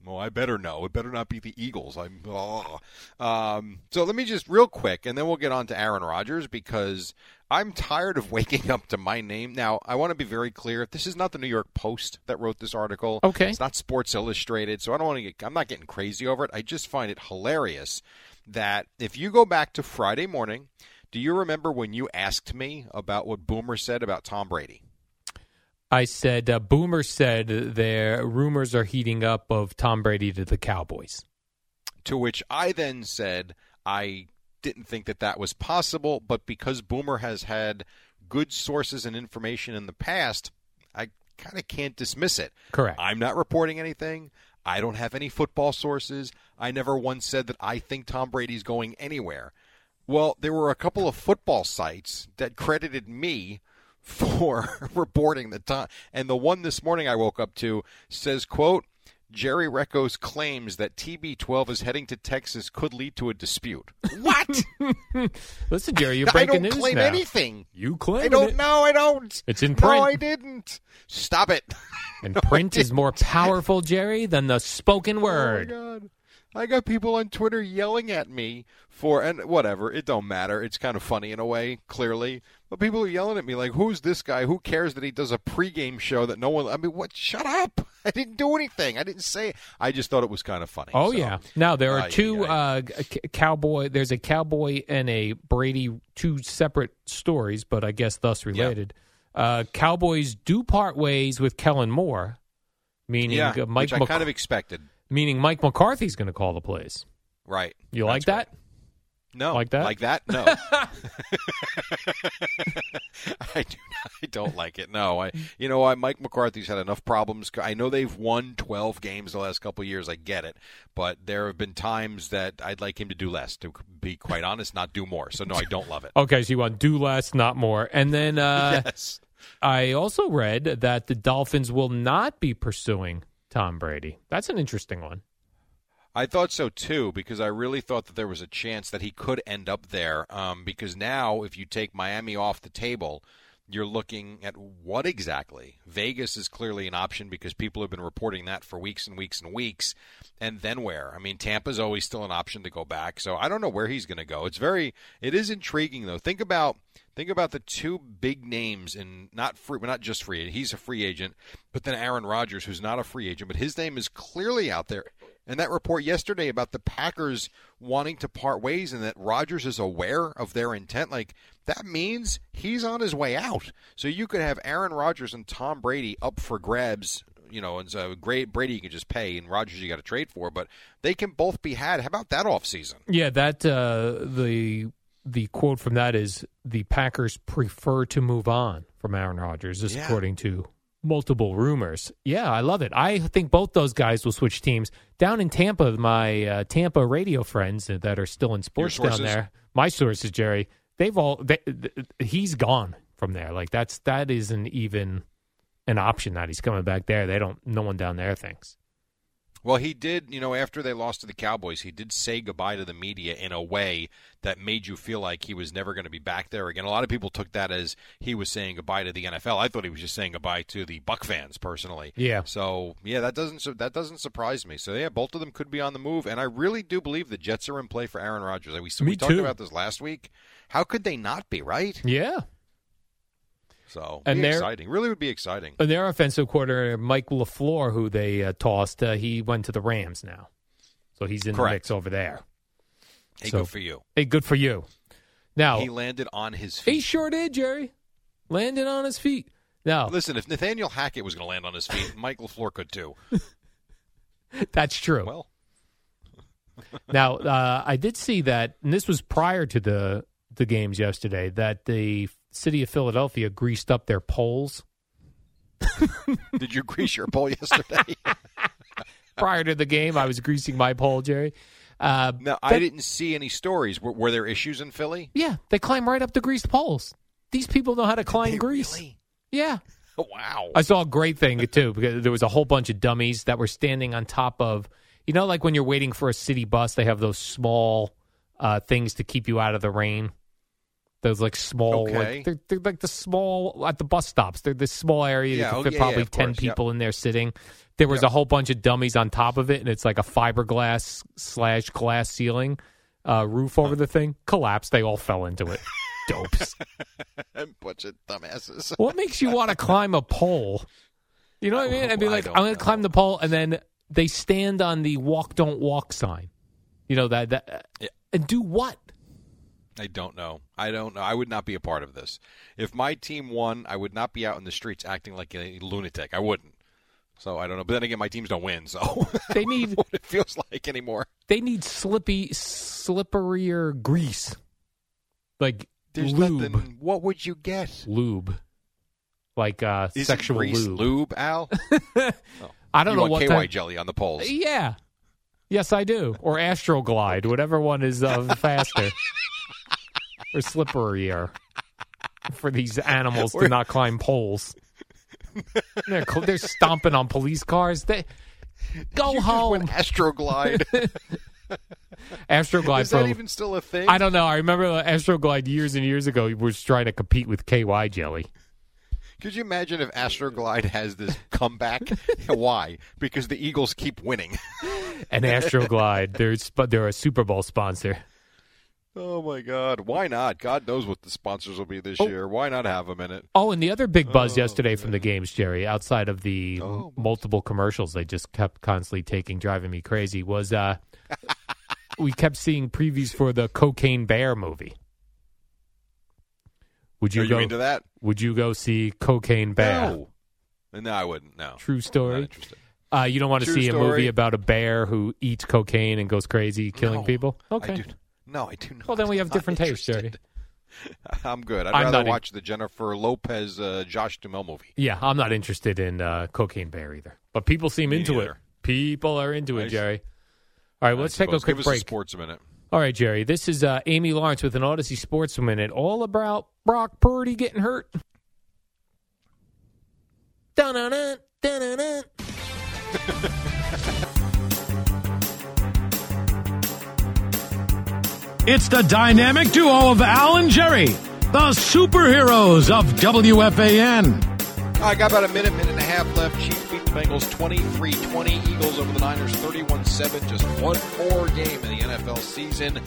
C: Well, I better know. It better not be the Eagles. I'm. Oh. Um, so let me just real quick, and then we'll get on to Aaron Rodgers because I'm tired of waking up to my name. Now, I want to be very clear. This is not the New York Post that wrote this article.
B: Okay.
C: It's not Sports Illustrated, so I don't want to get. I'm not getting crazy over it. I just find it hilarious that if you go back to Friday morning, do you remember when you asked me about what Boomer said about Tom Brady?
B: I said uh, Boomer said there rumors are heating up of Tom Brady to the Cowboys.
C: To which I then said I didn't think that that was possible, but because Boomer has had good sources and information in the past, I kind of can't dismiss it.
B: Correct.
C: I'm not reporting anything. I don't have any football sources. I never once said that I think Tom Brady's going anywhere. Well, there were a couple of football sites that credited me for (laughs) reporting the time. And the one this morning I woke up to says, quote, Jerry Recco's claims that TB12 is heading to Texas could lead to a dispute. What? (laughs)
B: Listen, Jerry, you're breaking news I don't
C: claim
B: now.
C: anything.
B: You claim
C: I don't
B: it.
C: know. I don't.
B: It's in print. No.
C: I didn't. Stop it.
B: And (laughs) print is more powerful, Jerry, than the spoken word.
C: Oh my god. I got people on Twitter yelling at me for and whatever, it don't matter. It's kind of funny in a way, clearly. But people are yelling at me like, "Who's this guy? Who cares that he does a pregame show that no one I mean, what shut up. (laughs) I didn't do anything. I didn't say I just thought it was kind of funny.
B: Oh
C: So,
B: yeah. Now there are
C: Ay,
B: two
C: ay,
B: uh, cowboy. There's a cowboy and a Brady. Two separate stories, but I guess thus related. Uh, Cowboys do part ways with Kellen Moore, meaning
C: yeah,
B: uh, Mike.
C: which I
B: Mc-
C: kind of expected.
B: Meaning Mike McCarthy's going to call the plays.
C: Right.
B: You like
C: That's
B: that?
C: No.
B: Like that?
C: Like that? No. (laughs) I do I don't like it. No. I you know, I Mike McCarthy's had enough problems. I know they've won 12 games the last couple of years. I get it. But there have been times that I'd like him to do less to be quite honest, not do more. So no, I don't love it. (laughs)
B: Okay, so you want do less, not more. And then uh, (laughs)
C: yes.
B: I also read that the Dolphins will not be pursuing Tom Brady. That's an interesting one.
C: I thought so too because I really thought that there was a chance that he could end up there. Um, because now, if you take Miami off the table, you're looking at what exactly? Vegas is clearly an option because people have been reporting that for weeks and weeks and weeks. And then where? I mean, Tampa's always still an option to go back. So I don't know where he's going to go. It's very, it is intriguing though. Think about, think about the two big names in not free, not just free. He's a free agent, but then Aaron Rodgers, who's not a free agent, but his name is clearly out there. And that report yesterday about the Packers wanting to part ways and that Rodgers is aware of their intent, like that means he's on his way out. So you could have Aaron Rodgers and Tom Brady up for grabs. You know, and so great Brady you can just pay, and Rodgers you got to trade for, but they can both be had. How about that offseason?
B: Yeah, that uh, the the quote from that is the Packers prefer to move on from Aaron Rodgers, this
C: Yeah.
B: according to multiple rumors. Yeah, I love it. I think both those guys will switch teams down in Tampa. My uh, Tampa radio friends that are still in sports down there, my sources, Jerry, they've all they, th- he's gone from there. Like that's that isn't even an option that he's coming back there. They don't. No one down there thinks.
C: Well, he did, you know, after they lost to the Cowboys, he did say goodbye to the media in a way that made you feel like he was never going to be back there again. A lot of people took that as he was saying goodbye to the NFL. I thought he was just saying goodbye to the Buck fans personally.
B: Yeah.
C: So, yeah, that doesn't that doesn't surprise me. So, yeah, both of them could be on the move, and I really do believe the Jets are in play for Aaron Rodgers. We, we talked about this last week. How could they not be, right?
B: Yeah.
C: So,
B: And
C: be
B: they're-
C: exciting. Really would be exciting.
B: And their offensive coordinator, Mike LaFleur, who they uh, tossed, uh, he went to the Rams now. So he's in the mix over there.
C: Hey,
B: So-
C: good for you.
B: Hey, good for you. Now,
C: He landed on his feet.
B: he sure did, Jerry. Landed on his feet. Now
C: Listen, if Nathaniel Hackett was going to land on his feet, (laughs) Mike LaFleur could too. (laughs)
B: that's true.
C: Well, (laughs)
B: now, uh, I did see that, and this was prior to the the games yesterday, that the city of Philadelphia greased up their poles (laughs)
C: did you grease your pole yesterday? (laughs)
B: prior to the game. I was greasing my pole, Jerry. Uh,
C: no, I didn't see any stories. Were, were there issues in Philly?
B: yeah, they climb right up the greased poles. These people know how to climb grease.
C: really?
B: Yeah. (laughs)
C: Wow.
B: I saw a great thing too because there was a whole bunch of dummies that were standing on top of, you know, like when you're waiting for a city bus, they have those small uh, things to keep you out of the rain. Those like small,
C: Okay.
B: like, they're, they're like the small at the bus stops. They're this small area.
C: Yeah,
B: you can
C: oh,
B: fit
C: yeah,
B: probably
C: yeah,
B: ten
C: course, yep.
B: people in there sitting. There was a whole bunch of dummies on top of it, and it's like a fiberglass slash glass ceiling uh, roof over the thing. Collapsed. They all fell into it. (laughs) Dopes.
C: Bunch of dumbasses.
B: What makes you want to climb a pole? You know what I mean? I'd be like, I'm going to climb the pole, and then they stand on the walk, don't walk sign. You know that that
C: Yeah.
B: and do what?
C: I don't know. I don't know. I would not be a part of this. If my team won, I would not be out in the streets acting like a lunatic. I wouldn't. So I don't know. But then again, my teams don't win, so (laughs)
B: They need
C: what it feels like anymore.
B: they need slippy, slipperier grease, like
C: There's
B: lube,
C: nothing. What would you get?
B: lube, like uh,
C: Is
B: sexual
C: grease
B: lube.
C: lube, Al? (laughs)
B: I don't
C: you
B: know what
C: KY
B: type-
C: jelly on the poles.
B: Yeah. Yes, I do. Or Astroglide, whatever one is uh, faster. (laughs) or slipperier for these animals to not climb poles. They're, cl- they're stomping on police cars. They go
C: You
B: home.
C: Astroglide. (laughs)
B: Astroglide.
C: Is that
B: for-
C: even still a thing?
B: I don't know. I remember Astroglide years and years ago was trying to compete with KY jelly.
C: Could you imagine if Astroglide has this comeback? (laughs) Why? Because the Eagles keep winning.
B: And Astroglide, they're they're a Super Bowl sponsor.
C: Oh my God! Why not? God knows what the sponsors will be this
B: Oh.
C: year. Why not have them in it?
B: Oh, and the other big buzz
C: Oh,
B: yesterday from the games, Jerry, outside of the
C: Oh.
B: multiple commercials they just kept constantly taking, driving me crazy, was uh, (laughs) we kept seeing previews for the Cocaine Bear movie. Would you
C: Are you
B: go
C: into that?
B: Would you go see Cocaine Bear?
C: No. No, I wouldn't. No.
B: True story. Uh, you don't want to
C: True
B: see a movie about a bear who eats cocaine and goes crazy killing
C: No,
B: people? Okay.
C: No, I do not.
B: Well, then we have
C: Not
B: different tastes, Jerry. (laughs)
C: I'm good. I'd
B: I'm
C: rather
B: not in-
C: watch the Jennifer Lopez, uh, Josh Duhamel movie.
B: Yeah, I'm not interested in uh, Cocaine Bear either. But people seem
C: Me
B: into it. People are into it, Jerry. All right, let's take a quick
C: Give us
B: break.
C: a sports minute.
B: All right, Jerry. This is uh, Amy Lawrence with an Audacy Sports Minute, all about Brock Purdy getting hurt. (laughs) Dun-dun-dun, dun-dun-dun. (laughs)
J: It's the dynamic duo of Al and Jerry, the superheroes of WFAN.
C: I got about a minute, minute and a half left. Chiefs beat the Bengals 23-20. Eagles over the Niners 31-7. Just one more game in the NFL season.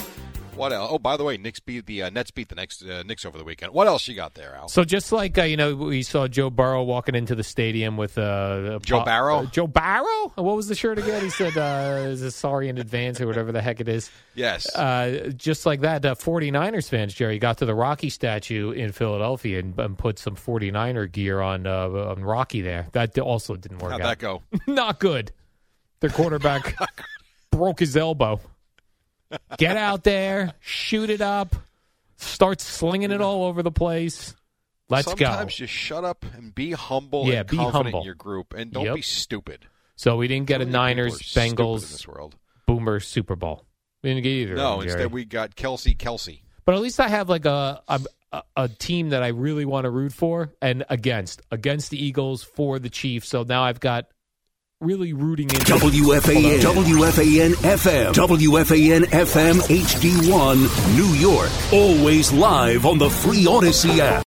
C: What else? Oh, by the way, Knicks beat the uh, Nets beat the next uh, Knicks over the weekend. What else you got there, Al?
B: So just like uh, you know, we saw Joe Burrow walking into the stadium with uh, a
C: Joe
B: po-
C: Barrow?
B: uh, Joe Barrow. What was the shirt again? He said, uh, "Is a sorry in advance" or whatever the heck it is.
C: Yes.
B: Uh, just like that, uh, 49ers fans, Jerry, got to the Rocky statue in Philadelphia and, and put some 49er gear on uh, on Rocky there. That also didn't work
C: How'd
B: out.
C: that go? (laughs)
B: Not good. Their quarterback (laughs) broke his elbow. Get out there, shoot it up, start slinging it all over the place. Let's go.
C: Sometimes just shut up and be humble
B: Yeah,
C: and
B: be
C: confident
B: humble.
C: in your group, and don't
B: Yep.
C: be stupid.
B: So we didn't get
C: So
B: a Niners Bengals. Boomer Super Bowl. We didn't get either.
C: No,
B: Jerry.
C: instead we got Kelce Kelce.
B: But at least I have like a a, a- a team that I really want to root for and against against the Eagles for the Chiefs. So now I've got really rooting into
F: WFAN, WFAN FM, WFAN FM HD1, New York. Always live on the free Audacy app.